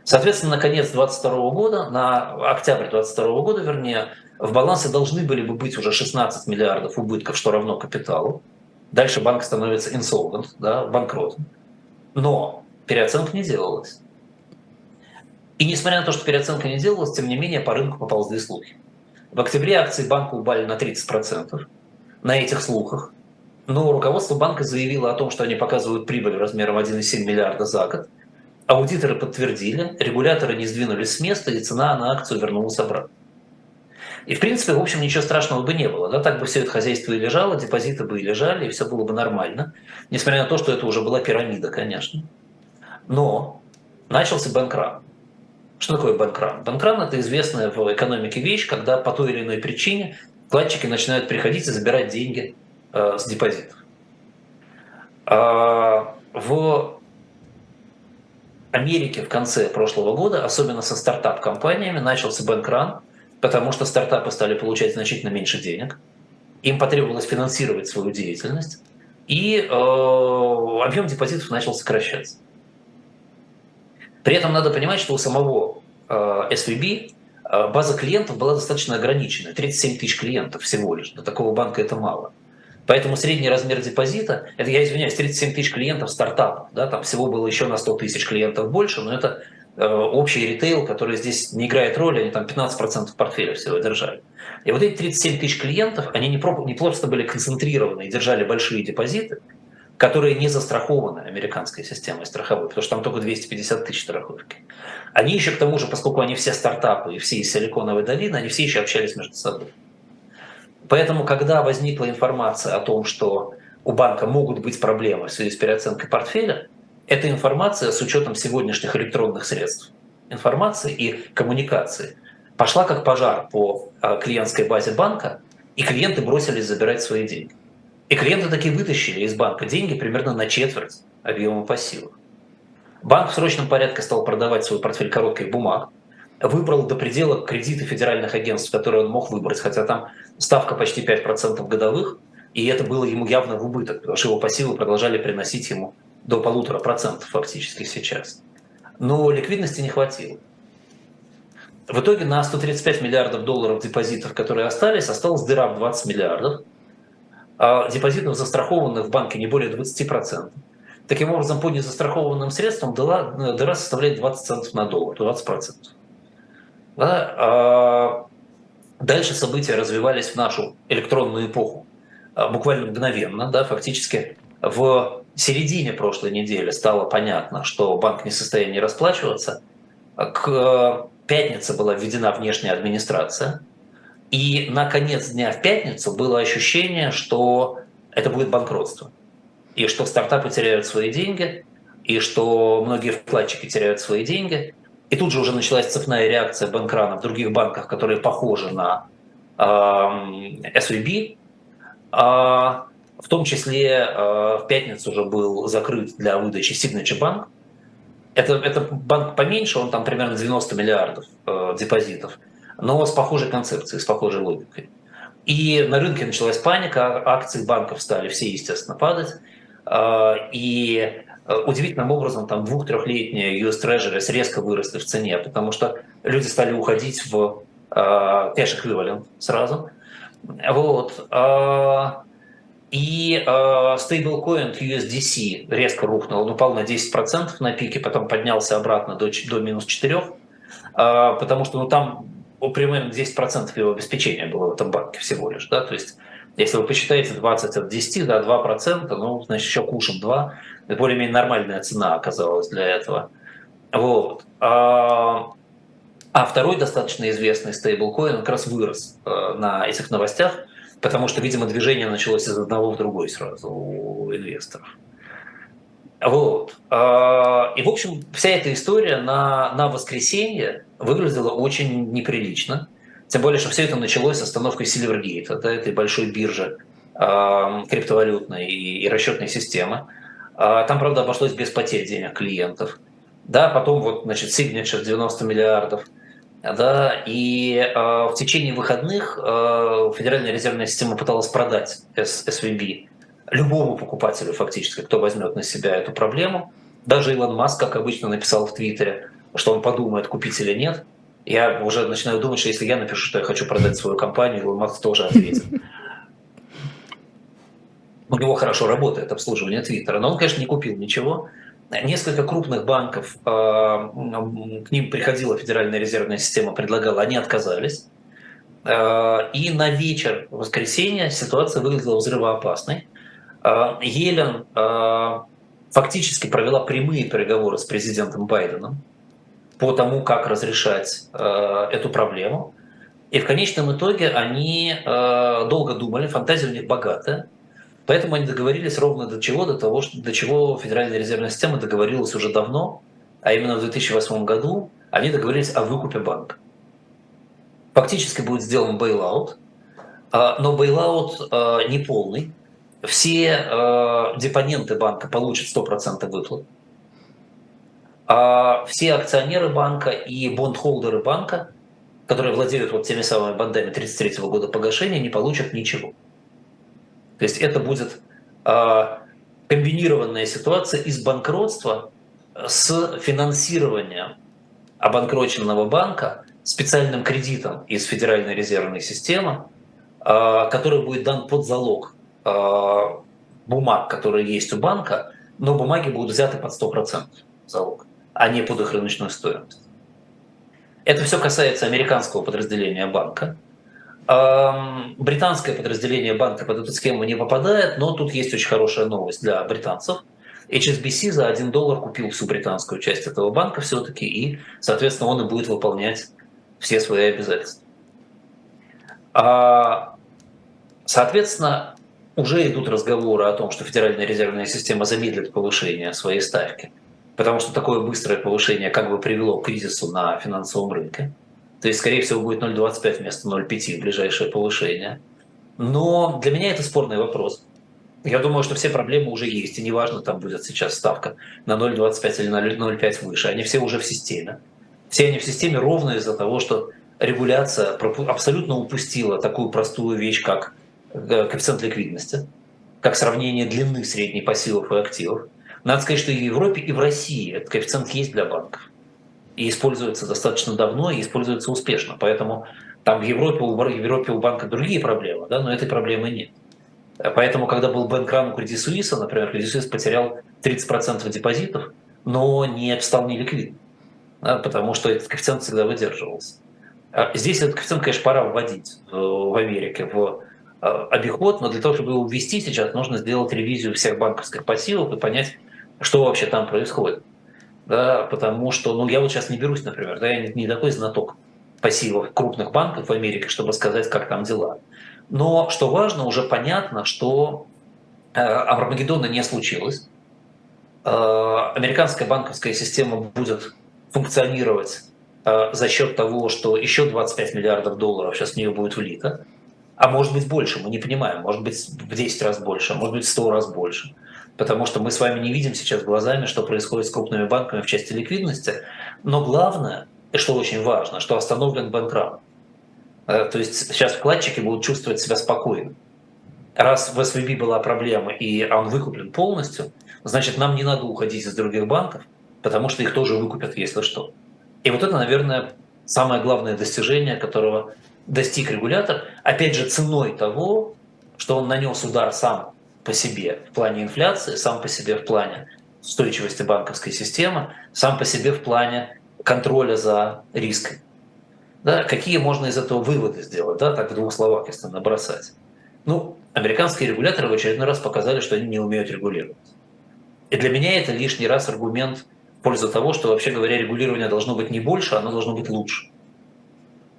Соответственно, на конец 2022 года, на октябрь 2022 года, вернее, в балансе должны были бы быть уже 16 миллиардов убытков, что равно капиталу. Дальше банк становится insolvent, да, банкротом. Но переоценка не делалась. И несмотря на то, что переоценка не делалась, тем не менее по рынку поползли слухи. В октябре акции банка упали на 30%. На этих слухах но руководство банка заявило о том, что они показывают прибыль размером 1,7 миллиарда за год. Аудиторы подтвердили, регуляторы не сдвинулись с места, и цена на акцию вернулась обратно. И, в принципе, в общем, ничего страшного бы не было. Да? Так бы все это хозяйство и лежало, депозиты бы и лежали, и все было бы нормально. Несмотря на то, что это уже была пирамида, конечно. Но начался банкран. Что такое банкран? Банкран – это известная в экономике вещь, когда по той или иной причине вкладчики начинают приходить и забирать деньги Э, с депозитов. А в Америке в конце прошлого года, особенно со стартап-компаниями, начался бэнкран, потому что стартапы стали получать значительно меньше денег, им потребовалось финансировать свою деятельность, и э, объем депозитов начал сокращаться. При этом надо понимать, что у самого э, SVB э, база клиентов была достаточно ограничена, 37 тысяч клиентов всего лишь, для такого банка это мало. Поэтому средний размер депозита, это, я извиняюсь, 37 тысяч клиентов стартапов, да, там всего было еще на 100 тысяч клиентов больше, но это э, общий ритейл, который здесь не играет роли, они там 15% портфеля всего держали. И вот эти 37 тысяч клиентов, они не, про, не просто были концентрированы и держали большие депозиты, которые не застрахованы американской системой страховой, потому что там только 250 тысяч страховки. Они еще к тому же, поскольку они все стартапы и все из Силиконовой долины, они все еще общались между собой. Поэтому, когда возникла информация о том, что у банка могут быть проблемы в связи с переоценкой портфеля, эта информация с учетом сегодняшних электронных средств информации и коммуникации пошла как пожар по а, клиентской базе банка, и клиенты бросились забирать свои деньги. И клиенты таки вытащили из банка деньги примерно на четверть объема пассивов. Банк в срочном порядке стал продавать свой портфель коротких бумаг, выбрал до предела кредиты федеральных агентств, которые он мог выбрать, хотя там ставка почти 5% годовых, и это было ему явно в убыток, потому что его пассивы продолжали приносить ему до полутора процентов фактически сейчас. Но ликвидности не хватило. В итоге на 135 миллиардов долларов депозитов, которые остались, осталась дыра в 20 миллиардов. А депозитов, застрахованных в банке, не более 20%. Таким образом, по незастрахованным средствам дыра, дыра составляет 20 центов на доллар, 20%. Да? А дальше события развивались в нашу электронную эпоху а, буквально мгновенно, да, фактически в середине прошлой недели стало понятно, что банк не в состоянии расплачиваться. К пятнице была введена внешняя администрация. И на конец дня в пятницу было ощущение, что это будет банкротство. И что стартапы теряют свои деньги, и что многие вкладчики теряют свои деньги. И тут же уже началась цепная реакция банкрана в других банках, которые похожи на э, SVB. Э, в том числе э, в пятницу уже был закрыт для выдачи Signature Bank. Это, это банк поменьше, он там примерно 90 миллиардов э, депозитов, но с похожей концепцией, с похожей логикой. И на рынке началась паника, акции банков стали все, естественно, падать. Э, и э, удивительным образом там двух-трехлетние US Treasuries резко выросли в цене, потому что люди стали уходить в э, cash equivalent сразу. Вот. Э, и стейблкоин USDC резко рухнул, он упал на 10% на пике, потом поднялся обратно до, до минус 4, э, потому что ну, там примерно 10% его обеспечения было в этом банке всего лишь. Да? То есть если вы посчитаете 20 от 10, да, 2%, ну, значит, еще кушаем 2, это более-менее нормальная цена оказалась для этого. Вот. А, а второй достаточно известный стейблкоин как раз вырос э, на этих новостях – потому что, видимо, движение началось из одного в другой сразу у инвесторов. Вот. А, и, в общем, вся эта история на, на воскресенье выглядела очень неприлично. Тем более, что все это началось с остановкой Silvergate, это этой большой биржи э, криптовалютной и, и расчетной системы. Э, там, правда, обошлось без потерь денег клиентов. Да, потом вот, значит, Signature 90 миллиардов – да, и э, в течение выходных э, Федеральная резервная система пыталась продать SVB любому покупателю фактически, кто возьмет на себя эту проблему. Даже Илон Маск, как обычно, написал в Твиттере, что он подумает, купить или нет. Я уже начинаю думать, что если я напишу, что я хочу продать свою компанию, Илон Маск тоже ответит. У него хорошо работает обслуживание Твиттера, но он, конечно, не купил ничего. Несколько крупных банков, а, к ним приходила Федеральная резервная система, предлагала, они отказались. А, и на вечер воскресенья ситуация выглядела взрывоопасной. А, Елен фактически провела прямые переговоры с президентом Байденом по тому, как разрешать эту проблему. И в конечном итоге они долго думали, фантазия у них богатая, Поэтому они договорились ровно до чего, до того, до чего Федеральная резервная система договорилась уже давно, а именно в 2008 году они договорились о выкупе банка. Фактически будет сделан бейлаут, а, но бейлаут не полный. Все депоненты банка получат 100% выплат. А все акционеры банка и бондхолдеры банка, которые владеют вот теми самыми бандами 1933 года погашения, не получат ничего. То есть это будет а, комбинированная ситуация из банкротства с финансированием обанкроченного банка специальным кредитом из Федеральной резервной системы, а, который будет дан под залог бумаг, которые есть у банка, но бумаги будут взяты под 100% залог, а не под их рыночную стоимость. Это все касается американского подразделения банка – Британское подразделение банка под эту схему не попадает, но тут есть очень хорошая новость для британцев. HSBC за 1 доллар купил всю британскую часть этого банка все-таки, и, соответственно, он и будет выполнять все свои обязательства. А, соответственно, уже идут разговоры о том, что Федеральная резервная система замедлит повышение своей ставки, потому что такое быстрое повышение как бы привело к кризису на финансовом рынке. То есть, скорее всего, будет 0,25 вместо 0,5 ближайшее повышение. Но для меня это спорный вопрос. Я думаю, что все проблемы уже есть, и неважно, там будет сейчас ставка на 0,25 или на 0,5 выше, они все уже в системе. Все они в системе ровно из-за того, что регуляция абсолютно упустила такую простую вещь, как э, коэффициент ликвидности, как сравнение длины средней пассивов и активов. Надо сказать, что и в Европе, и в России этот коэффициент есть для банков. и используется достаточно давно, и используется успешно. Поэтому там в Европе, в Европе у банка другие проблемы, да, но этой проблемы нет. Поэтому, когда был бэнкран у Credit Suisse, например, Credit Suisse потерял 30% депозитов, но не стал неликвидным, да, потому что этот коэффициент всегда выдерживался. А здесь этот коэффициент, конечно, пора вводить в Америке в а, обиход, но для того, чтобы его ввести сейчас, нужно сделать ревизию всех банковских пассивов и понять, что вообще там происходит. Да, потому что, ну, я вот сейчас не берусь, например, да, я не, не такой знаток пассивов крупных банков в Америке, чтобы сказать, как там дела. Но, что важно, уже понятно, что э, Армагеддона не случилось. Э, американская банковская система будет функционировать э, за счет того, что еще 25 миллиардов долларов сейчас в нее будет влито. А может быть больше, мы не понимаем, может быть в 10 раз больше, может быть в 100 раз больше. Потому что мы с вами не видим сейчас глазами, что происходит с крупными банками в части ликвидности. Но главное, и что очень важно, что остановлен банкран. Э, то есть сейчас вкладчики будут чувствовать себя спокойно. Раз в СВБ была проблема и он выкуплен полностью, значит нам не надо уходить из других банков, потому что их тоже выкупят, если что. И вот это, наверное, самое главное достижение, которого достиг регулятор, опять же, ценой того, что он нанес удар сам по себе в плане инфляции, сам по себе в плане устойчивости банковской системы, сам по себе в плане контроля за рисками. Да, какие можно из этого выводы сделать, да, так в двух словах, если набросать. Ну, американские регуляторы в очередной раз показали, что они не умеют регулировать. И для меня это лишний раз аргумент в пользу того, что, вообще говоря, регулирование должно быть не больше, оно должно быть лучше.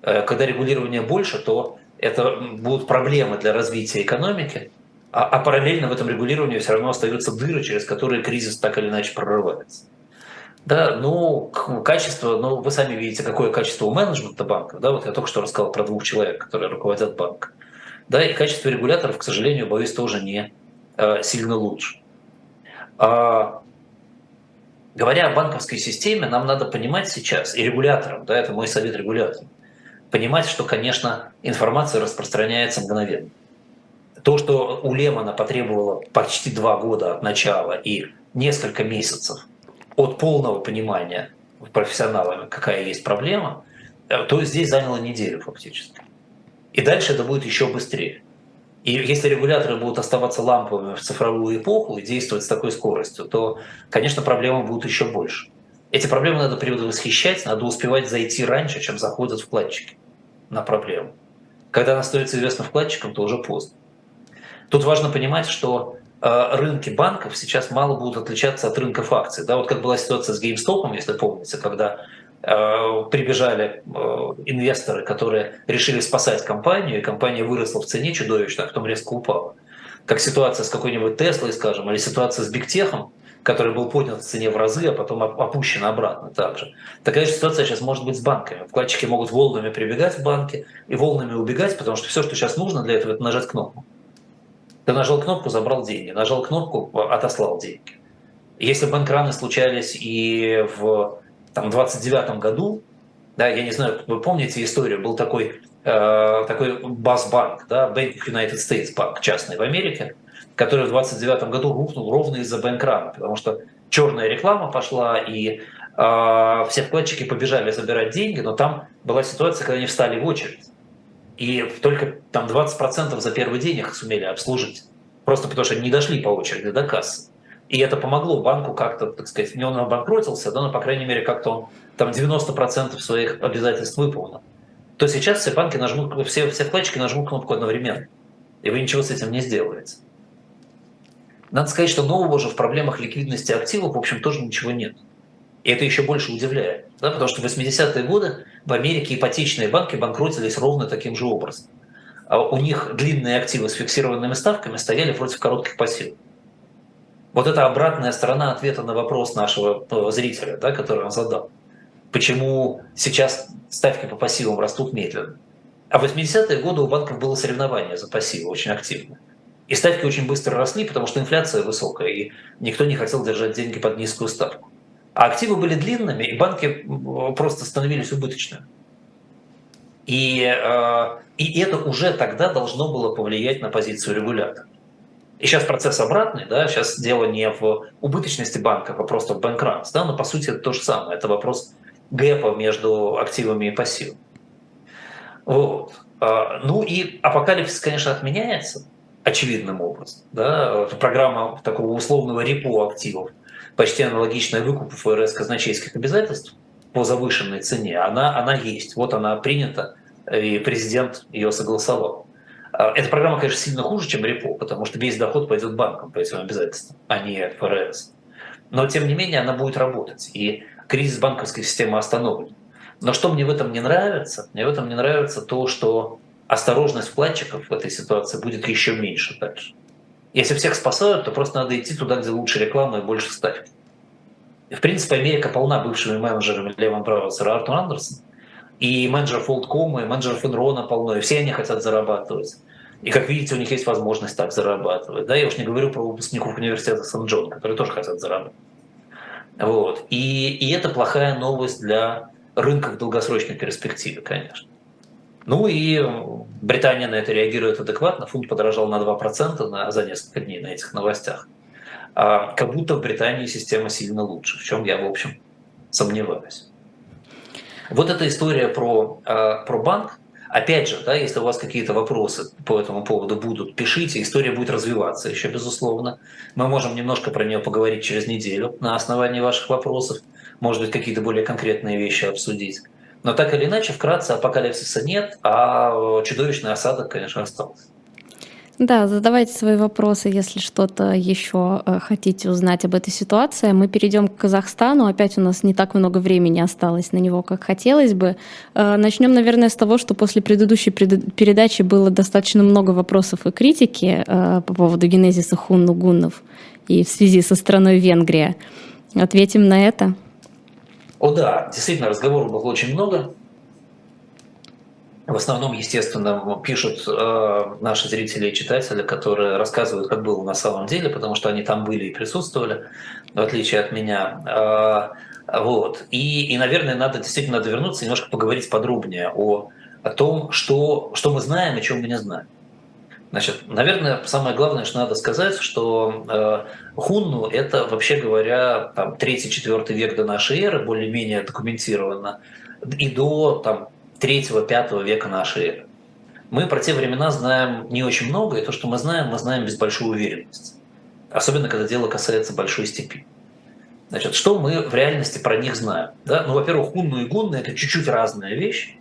Э, когда регулирование больше, то это будут проблемы для развития экономики, а, а параллельно в этом регулировании все равно остаются дыры, через которые кризис так или иначе прорывается. Да, ну, качество, ну, вы сами видите, какое качество у менеджмента банка. Да, вот я только что рассказал про двух человек, которые руководят банком. Да, и качество регуляторов, к сожалению, боюсь, тоже не э, сильно лучше. А, говоря о банковской системе, нам надо понимать сейчас, и регуляторам, да, это мой совет регуляторам, понимать, что, конечно, информация распространяется мгновенно. То, что у Лемона потребовало почти два года от начала и несколько месяцев от полного понимания профессионалами, какая есть проблема, э, то здесь заняло неделю фактически. И дальше это будет еще быстрее. И если регуляторы будут оставаться ламповыми в цифровую эпоху и действовать с такой скоростью, то, конечно, проблемы будут еще больше. Эти проблемы надо предвосхищать, надо успевать зайти раньше, чем заходят вкладчики на проблему. Когда она становится известна вкладчикам, то уже поздно. Тут важно понимать, что э, рынки банков сейчас мало будут отличаться от рынков акций. Да, вот как была ситуация с GameStop, если помните, когда э, прибежали э, инвесторы, которые решили спасать компанию, и компания выросла в цене чудовищно, а потом резко упала. Как ситуация с какой-нибудь Теслой, скажем, или ситуация с Бигтехом, который был поднят в цене в разы, а потом опущен обратно также. Такая же ситуация сейчас может быть с банками. Вкладчики могут волнами прибегать в банки и волнами убегать, потому что все, что сейчас нужно для этого, это нажать кнопку. Ты нажал кнопку, забрал деньги, нажал кнопку, отослал деньги. Если банкраны случались и в там, 29 году, да, я не знаю, вы помните историю, был такой, э, такой Басбанк, да, Bank United States Bank частный в Америке, который в 29 году рухнул ровно из-за банкрана, потому что черная реклама пошла, и э, все вкладчики побежали забирать деньги, но там была ситуация, когда они встали в очередь. И только там 20% за первый день их сумели обслужить. Просто потому что не дошли по очереди до кассы. И это помогло банку как-то, так сказать, не он обанкротился, да, но, по крайней мере, как-то он там 90% своих обязательств выполнил. То сейчас все банки нажмут, все, все вкладчики нажмут кнопку одновременно. И вы ничего с этим не сделаете. Надо сказать, что нового же в проблемах ликвидности активов, в общем, тоже ничего нет. И это еще больше удивляет. Да, потому что в 80-е годы в Америке ипотечные банки банкротились ровно таким же образом. А у них длинные активы с фиксированными ставками стояли против коротких пассивов. Вот это обратная сторона ответа на вопрос нашего э, зрителя, да, который он задал. Почему сейчас ставки по пассивам растут медленно? А в 80-е годы у банков было соревнование за пассивы очень активное. И ставки очень быстро росли, потому что инфляция высокая, и никто не хотел держать деньги под низкую ставку. А активы были длинными, и банки просто становились убыточными. И, э, и это уже тогда должно было повлиять на позицию регулятора. И сейчас процесс обратный, да, сейчас дело не в убыточности банка, а просто в банкротстве, да, но по сути это то же самое, это вопрос гэпа между активами и пассивами. Вот. А, ну и апокалипсис, конечно, отменяется очевидным образом. Да? Программа такого условного репо активов, почти аналогичная выкупу ФРС казначейских обязательств по завышенной цене, она, она есть. Вот она принята, и президент ее согласовал. А, эта программа, конечно, сильно хуже, чем репо, потому что весь доход пойдет банкам по этим обязательствам, а не ФРС. Но, тем не менее, она будет работать. И кризис банковской системы остановлен. Но что мне в этом не нравится? Мне в этом не нравится то, что осторожность вкладчиков в этой ситуации будет еще меньше дальше. Если всех спасают, то просто надо идти туда, где лучше реклама и больше ставки. В принципе, Америка полна бывшими менеджерами Леван Браузера Артур Андерсон. И менеджеров Олдкома, и менеджеров Enron полно, и все они хотят зарабатывать. И, как видите, у них есть возможность так зарабатывать. Да, я уж не говорю про выпускников университета Сан-Джон, которые тоже хотят зарабатывать. Вот. И, и это плохая новость для рынка в долгосрочной перспективе, конечно. Ну и Британия на это реагирует адекватно. Фунт подорожал на 2% на, за несколько дней на этих новостях. А, как будто в Британии система сильно лучше, в чем я, в общем, сомневаюсь. Вот эта история про, а, про банк, Опять же, да, если у вас какие-то вопросы по этому поводу будут, пишите, история будет развиваться еще, безусловно. Мы можем немножко про нее поговорить через неделю на основании ваших вопросов, может быть, какие-то более конкретные вещи обсудить. Но так или иначе, вкратце, апокалипсиса нет, а чудовищный осадок, конечно, остался. Да, задавайте свои вопросы, если что-то еще э, хотите узнать об этой ситуации. Мы перейдем к Казахстану. Опять у нас не так много времени осталось на него, как хотелось бы. Э, начнем, наверное, с того, что после предыдущей передачи было достаточно много вопросов и критики э, по поводу генезиса хунну-гуннов и в связи со страной Венгрия. Ответим на это. О да, действительно, разговоров было очень много. В основном, естественно, пишут э, наши зрители и читатели, которые рассказывают, как было на самом деле, потому что они там были и присутствовали, в отличие от меня. Э, вот. И, и, наверное, надо действительно надо вернуться и немножко поговорить подробнее о, о том, что, что мы знаем и чем мы не знаем. Значит, наверное, самое главное, что надо сказать, что э, хунну – это, вообще говоря, там, 3-4 век до нашей эры, более-менее документировано, и до там, 3-5 века нашей эры. Мы про те времена знаем не очень много, и то, что мы знаем, мы знаем без большой уверенности. Особенно, когда дело касается большой степи. Значит, что мы в реальности про них знаем? Да? Ну, во-первых, хунну и гунны – это чуть-чуть разные вещи.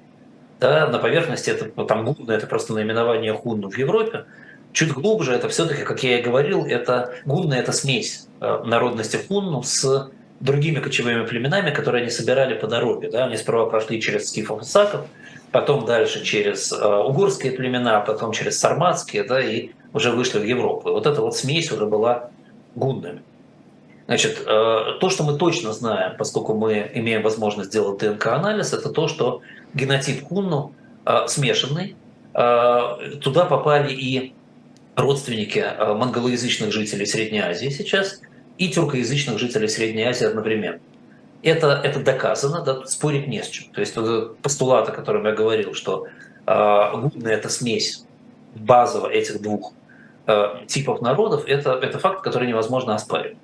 Да, на поверхности это там гунна это просто наименование хунну в Европе. Чуть глубже это все-таки, как я и говорил, это гунна это смесь э, народности хунну с другими кочевыми племенами, которые они собирали по дороге. Да? Они сперва прошли через скифов и саков, потом дальше через э, угорские племена, потом через сарматские, да, и уже вышли в Европу. И вот эта вот смесь уже была гуннами. Значит, э, то, что мы точно знаем, поскольку мы имеем возможность сделать ДНК-анализ, это то, что генотип Хунну э, смешанный. Э, туда попали и родственники монголоязычных жителей Средней Азии сейчас, и тюркоязычных жителей Средней Азии одновременно. Это, это доказано, да, спорить не с чем. То есть постулат, о котором я говорил, что Гунны – это смесь базово этих двух типов народов, это, это факт, который невозможно оспаривать.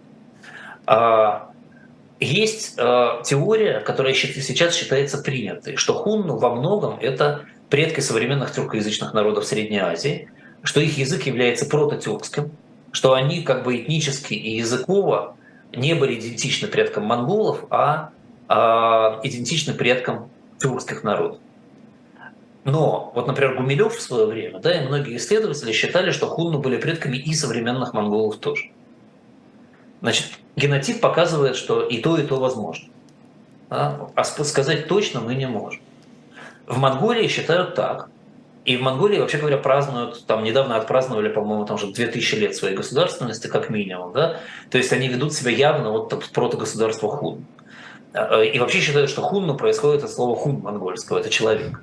А, есть э, теория, которая сейчас считается принятой, что хунну во многом это предки современных тюркоязычных народов Средней Азии, что их язык является прототюркским, что они как бы этнически и языково не были идентичны предкам монголов, а, а идентичны предкам тюркских народов. Но вот, например, Гумилев в свое время, да, и многие исследователи считали, что хунну были предками и современных монголов тоже. Значит, генотип показывает, что и то, и то возможно. А, а сказать точно мы не можем. В Монголии считают так. И в Монголии, вообще говоря, празднуют, там недавно отпраздновали, по-моему, там уже 2000 лет своей государственности, как минимум, да? То есть они ведут себя явно вот протогосударство хун. А, и вообще считают, что хунну происходит от слова хун монгольского, это человек.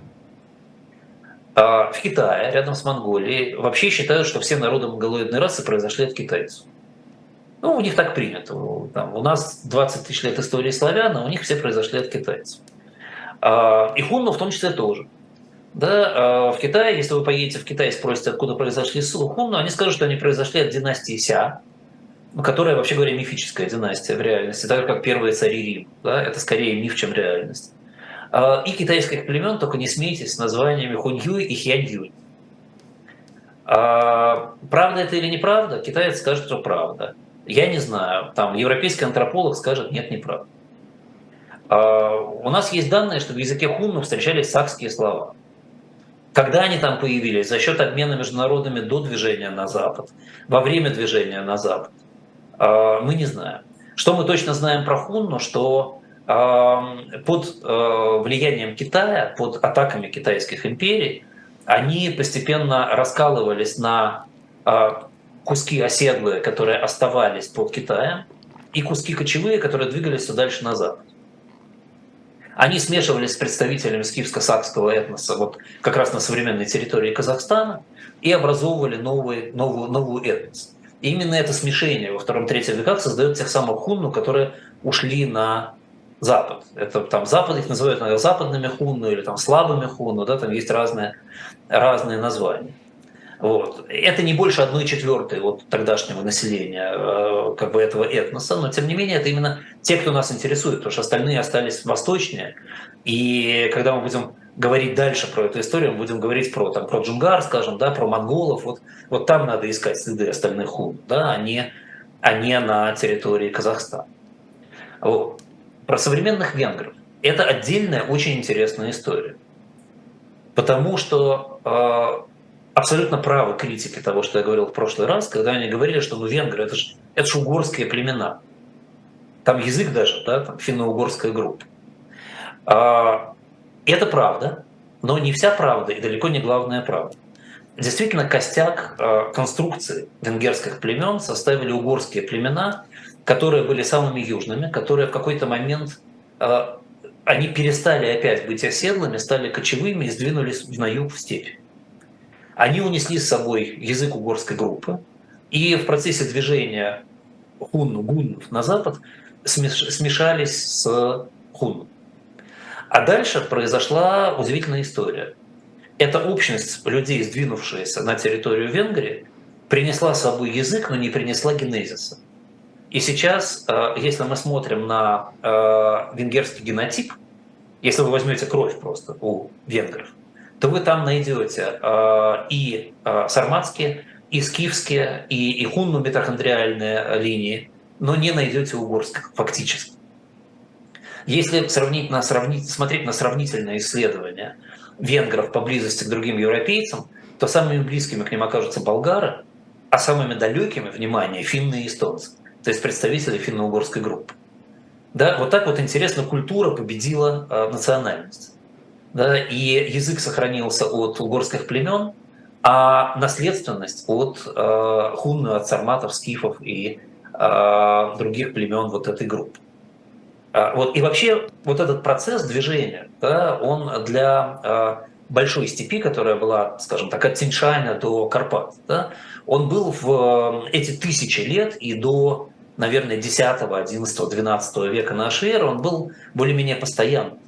А в Китае, рядом с Монголией, вообще считают, что все народы монголоидной расы произошли от китайцев. Ну, у них так принято. Там, у нас 20 тысяч лет истории славян, а у них все произошли от китайцев. А, и хунну в том числе тоже. Да, а в Китае, если вы поедете в Китай и спросите, откуда произошли хунну, они скажут, что они произошли от династии Ся, ну, которая, вообще говоря, мифическая династия в реальности, так же, как первые цари Рим. Да? Это скорее миф, чем реальность. А, и китайских племен, только не смейтесь с названиями Хуньюй и Хяньюй. А, правда это или неправда? Китаец скажет, что правда. Я не знаю. Там европейский антрополог скажет, нет, неправда. А, у нас есть данные, что в языке хунну встречались сакские слова. Когда они там появились? За счет обмена международными до движения на Запад, во время движения на Запад. А, мы не знаем. Что мы точно знаем про Хунну, что под э, влиянием Китая, под атаками китайских империй, они постепенно раскалывались на а, куски оседлые, которые оставались под Китаем, и куски кочевые, которые двигались все дальше на запад. Они смешивались с представителями скифско-сакского этноса вот как раз на современной территории Казахстана и образовывали новый, новую, новую этнос. И именно это смешение во втором-третьем веках создает тех самых хунну, которые ушли на Запад. Это там Запад их называют наверное, западными хунну или там слабыми хунну, да, там есть разные, разные названия. Вот. Это не больше одной четвертой от тогдашнего населения э, как бы этого этноса, но тем не менее это именно те, кто нас интересует, потому что остальные остались восточнее. И когда мы будем говорить дальше про эту историю, мы будем говорить про, там, про Джунгар, скажем, да, про монголов, вот, вот там надо искать следы остальных хун, да, а не, а не на территории Казахстана. Вот. Про современных венгров. Это отдельная, очень интересная история. Потому что э, абсолютно правы критики того, что я говорил в прошлый раз, когда они говорили, что ну, венгры это же, это же угорские племена. Там язык даже, да, там финно-угорская группа. Э, это правда, но не вся правда и далеко не главная правда. Действительно, костяк э, конструкции венгерских племен составили угорские племена, которые были самыми южными, которые в какой-то момент э, они перестали опять быть оседлыми, стали кочевыми и сдвинулись на юг в степь. Они унесли с собой язык угорской группы, и в процессе движения хунну, гуннов на запад смешались с хунну. А дальше произошла удивительная история. Эта общность людей, сдвинувшаяся на территорию Венгрии, принесла с собой язык, но не принесла генезиса. И сейчас, э, если мы смотрим на э, венгерский генотип, если вы возьмете кровь просто у венгров, то вы там найдете э, и сарматские, и скифские, и, и хунну митохондриальные линии, но не найдете угорских фактически. Если сравнить на, сравнить, смотреть на сравнительное исследование венгров поблизости к другим европейцам, то самыми близкими к ним окажутся болгары, а самыми далекими, внимание, финны и эстонцы то есть представители финно-угорской группы. Да, вот так вот интересно, культура победила э, национальность. Да, и язык сохранился от угорских племен, а наследственность от э, хунны, от сарматов, скифов и э, других племен вот этой группы. А, вот, и вообще вот этот процесс движения, да, он для э, большой степи, которая была, скажем так, от Тиньшаня до Карпат, да, он был в эти тысячи лет и до наверное, 10, 11, 12 века нашей эры, он был более-менее постоянным.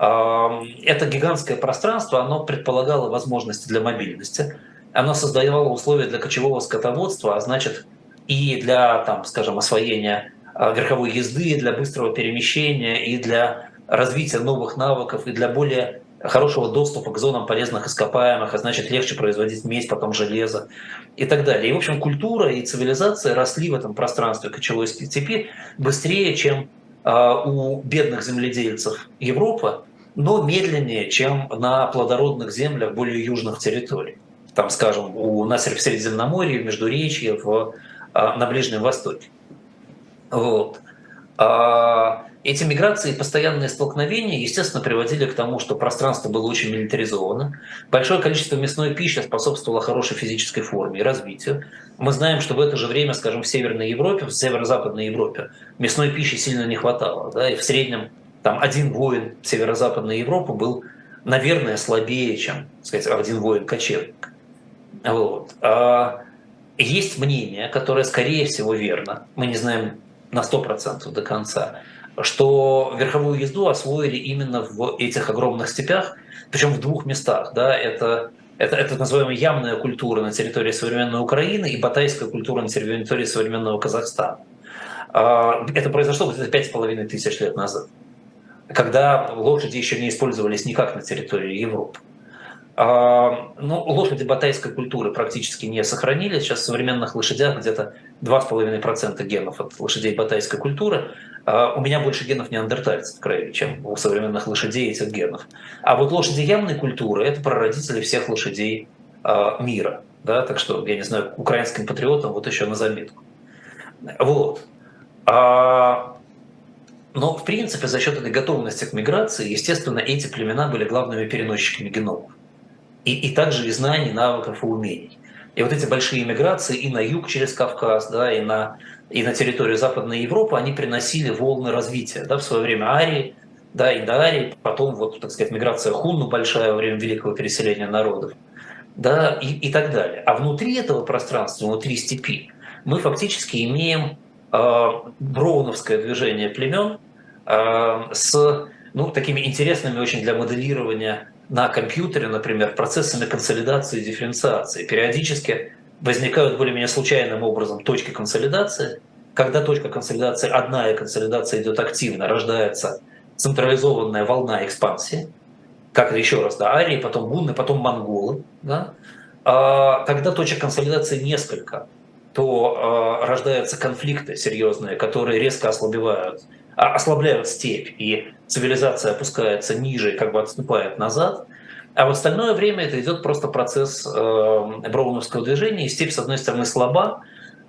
Это гигантское пространство, оно предполагало возможности для мобильности, оно создавало условия для кочевого скотоводства, а значит и для, там, скажем, освоения а, верховой езды, для быстрого перемещения, и для развития новых навыков, и для более хорошего доступа к зонам полезных ископаемых, а значит легче производить медь, потом железо и так далее. И, в общем, культура и цивилизация росли в этом пространстве кочевой степи быстрее, чем а, у бедных земледельцев Европы, но медленнее, чем на плодородных землях более южных территорий. Там, скажем, у нас в Средиземноморье, в Междуречье, в, а, на Ближнем Востоке. Вот. А, эти миграции и постоянные столкновения, естественно, приводили к тому, что пространство было очень милитаризовано. Большое количество мясной пищи способствовало хорошей физической форме и развитию. Мы знаем, что в это же время, скажем, в Северной Европе, в Северо-Западной Европе мясной пищи сильно не хватало. Да, и в среднем там один воин Северо-Западной Европы был, наверное, слабее, чем сказать, один воин-кочевник. Вот. А есть мнение, которое, скорее всего, верно. Мы не знаем на 100% до конца что верховую езду освоили именно в этих огромных степях, причем в двух местах. Да, это Это, это называемая ямная культура на территории современной Украины и батайская культура на территории современного Казахстана. А, это произошло где-то пять с половиной тысяч лет назад, когда лошади еще не использовались никак на территории Европы. А, ну, лошади батайской культуры практически не сохранились. Сейчас в современных лошадях где-то 2,5% генов от лошадей батайской культуры. А, у меня больше генов неандертальцев в крови, чем у современных лошадей этих генов. А вот лошади явной культуры – это прародители всех лошадей мира. Да? Так что, я не знаю, украинским патриотам вот еще на заметку. Вот. А, но, в принципе, за счет этой готовности к миграции, естественно, эти племена были главными переносчиками геномов. И, и также и знаний, навыков и умений. И вот эти большие миграции и на юг через Кавказ, да, и, на, и на территорию Западной Европы, они приносили волны развития. Да, в свое время Арии, да, и до Арии, потом, вот, так сказать, миграция хунну большая во время великого переселения народов, да, и, и так далее. А внутри этого пространства, внутри степи, мы фактически имеем броуновское движение племен э, с ну, такими интересными очень для моделирования на компьютере, например, процессами консолидации и дифференциации. Периодически возникают более-менее случайным образом точки консолидации. Когда точка консолидации одна и консолидация идет активно, рождается централизованная волна экспансии, как еще раз, да, арии, потом гунны, потом монголы. Да? А когда точек консолидации несколько, то э, рождаются конфликты серьезные, которые резко ослабевают, а, ослабляют степь, и цивилизация опускается ниже, как бы отступает назад. А в остальное время это идет просто процесс э, броуновского движения, и степь, с одной стороны, слаба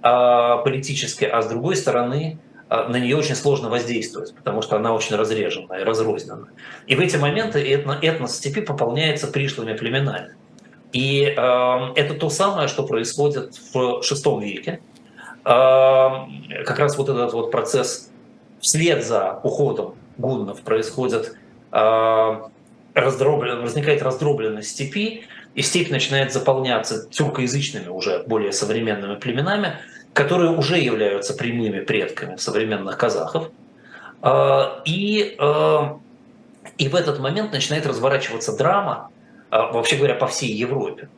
э, политически, а с другой стороны, э, на нее очень сложно воздействовать, потому что она очень разрежена и разрознена. И в эти моменты этно, этнос степи пополняется пришлыми племенами. И э, это то самое, что происходит в VI веке. Э, как раз вот этот вот процесс вслед за уходом гуннов происходит, э, раздроблен, возникает раздробленность степи, и степь начинает заполняться тюркоязычными уже более современными племенами, которые уже являются прямыми предками современных казахов. Э, и, э, и в этот момент начинает разворачиваться драма, вообще говоря, по всей Европе,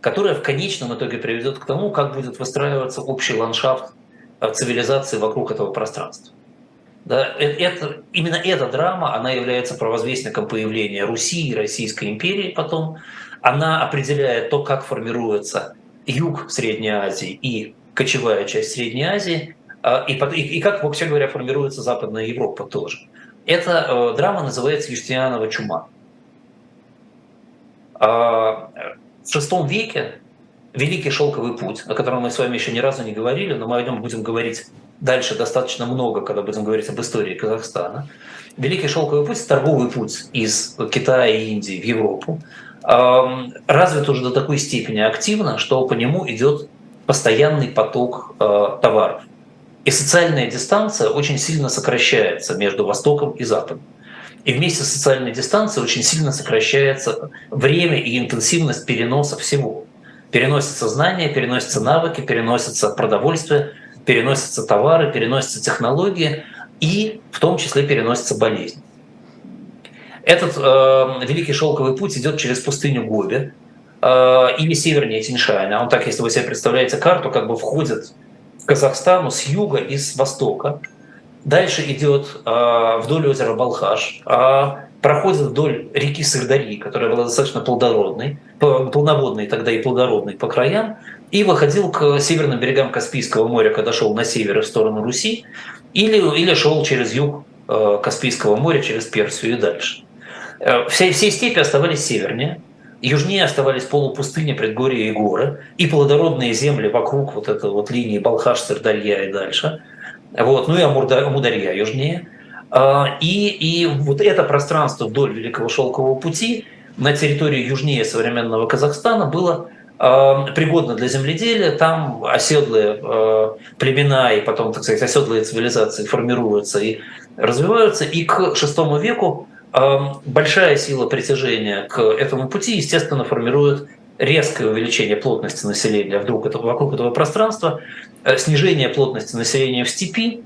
которая в конечном итоге приведет к тому, как будет выстраиваться общий ландшафт а, цивилизации вокруг этого пространства. Да, э, это, именно эта драма, она является провозвестником появления Руси и Российской империи потом. Она определяет то, как формируется юг Средней Азии и кочевая часть Средней Азии, а, и, и, и как, вообще говоря, формируется Западная Европа тоже. Эта э, драма называется «Юстинианова чума». А, в шестом веке Великий Шелковый путь, о котором мы с вами еще ни разу не говорили, но мы о нем будем говорить дальше достаточно много, когда будем говорить об истории Казахстана. Великий Шелковый путь – торговый путь из Китая и Индии в Европу, развит уже до такой степени активно, что по нему идет постоянный поток э, товаров. И социальная дистанция очень сильно сокращается между Востоком и Западом. И вместе с социальной дистанцией очень сильно сокращается время и интенсивность переноса всего. Переносятся знания, переносятся навыки, переносятся продовольствие, переносятся товары, переносятся технологии и в том числе переносятся болезни. Этот э, Великий Шелковый путь идет через пустыню Гоби э, или севернее Тиньшаня. Он так, если вы себе представляете карту, как бы входит в Казахстан с юга и с востока. Дальше идет э, вдоль озера Балхаш, э, проходит вдоль реки Сырдари, которая была достаточно плодородной, полноводной тогда и плодородной по краям, и выходил к северным берегам Каспийского моря, когда шел на север в сторону Руси, или, или шел через юг э, Каспийского моря, через Персию и дальше. Э, все, все степи оставались севернее, Южнее оставались полупустыни, предгорья и горы, и плодородные земли вокруг вот этой вот линии Балхаш, Сырдарья и дальше – вот, ну и Амударья южнее. А, и, и вот это пространство вдоль Великого Шелкового пути на территории южнее современного Казахстана было а, пригодно для земледелия. Там оседлые а, племена и потом, так сказать, оседлые цивилизации формируются и развиваются. И к VI веку большая сила притяжения к этому пути, естественно, формирует резкое увеличение плотности населения вдруг это, вокруг этого пространства, э, снижение плотности населения в степи,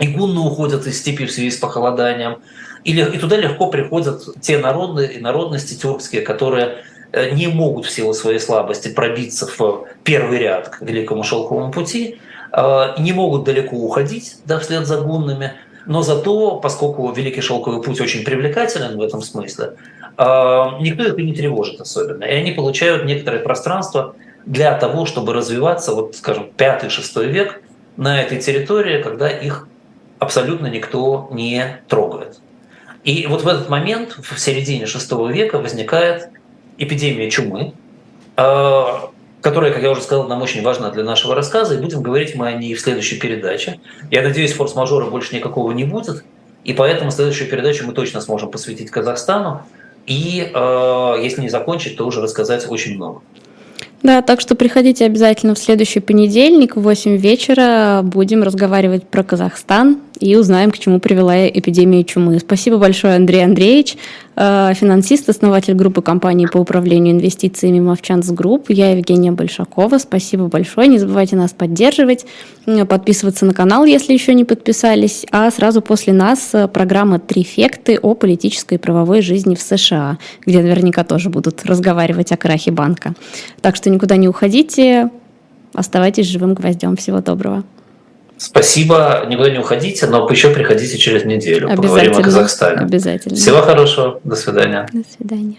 и гунны уходят из степи в связи с похолоданием, или, и туда легко приходят те народы и народности тюркские, которые э, не могут в силу своей слабости пробиться в первый ряд к Великому Шелковому пути, э, не могут далеко уходить да, вслед за гуннами, но зато, поскольку Великий Шелковый путь очень привлекателен в этом смысле, никто их не тревожит особенно. И они получают некоторое пространство для того, чтобы развиваться, вот, скажем, 5-6 век на этой территории, когда их абсолютно никто не трогает. И вот в этот момент, в середине VI века, возникает эпидемия чумы, э, которая, как я уже сказал, нам очень важна для нашего рассказа, и будем говорить мы о ней в следующей передаче. Я надеюсь, форс-мажора больше никакого не будет, и поэтому следующую передачу мы точно сможем посвятить Казахстану, и э, если не закончить, то уже рассказать очень много. Да, так что приходите обязательно в следующий понедельник в 8 вечера. Будем разговаривать про Казахстан и узнаем, к чему привела эпидемия чумы. Спасибо большое, Андрей Андреевич. Э, финансист, основатель группы компаний по управлению инвестициями Movchan's Group. Я Евгения Большакова. Спасибо большое. Не забывайте нас поддерживать, подписываться на канал, если еще не подписались. А сразу после нас э, программа «Трифекты» о политической и правовой жизни в США, где наверняка тоже будут разговаривать о крахе банка. Так что никуда не уходите, оставайтесь живым гвоздем. Всего доброго. Спасибо, никуда не уходите, но еще приходите через неделю. Поговорим о Казахстане. Обязательно. Всего хорошего. До свидания. До свидания.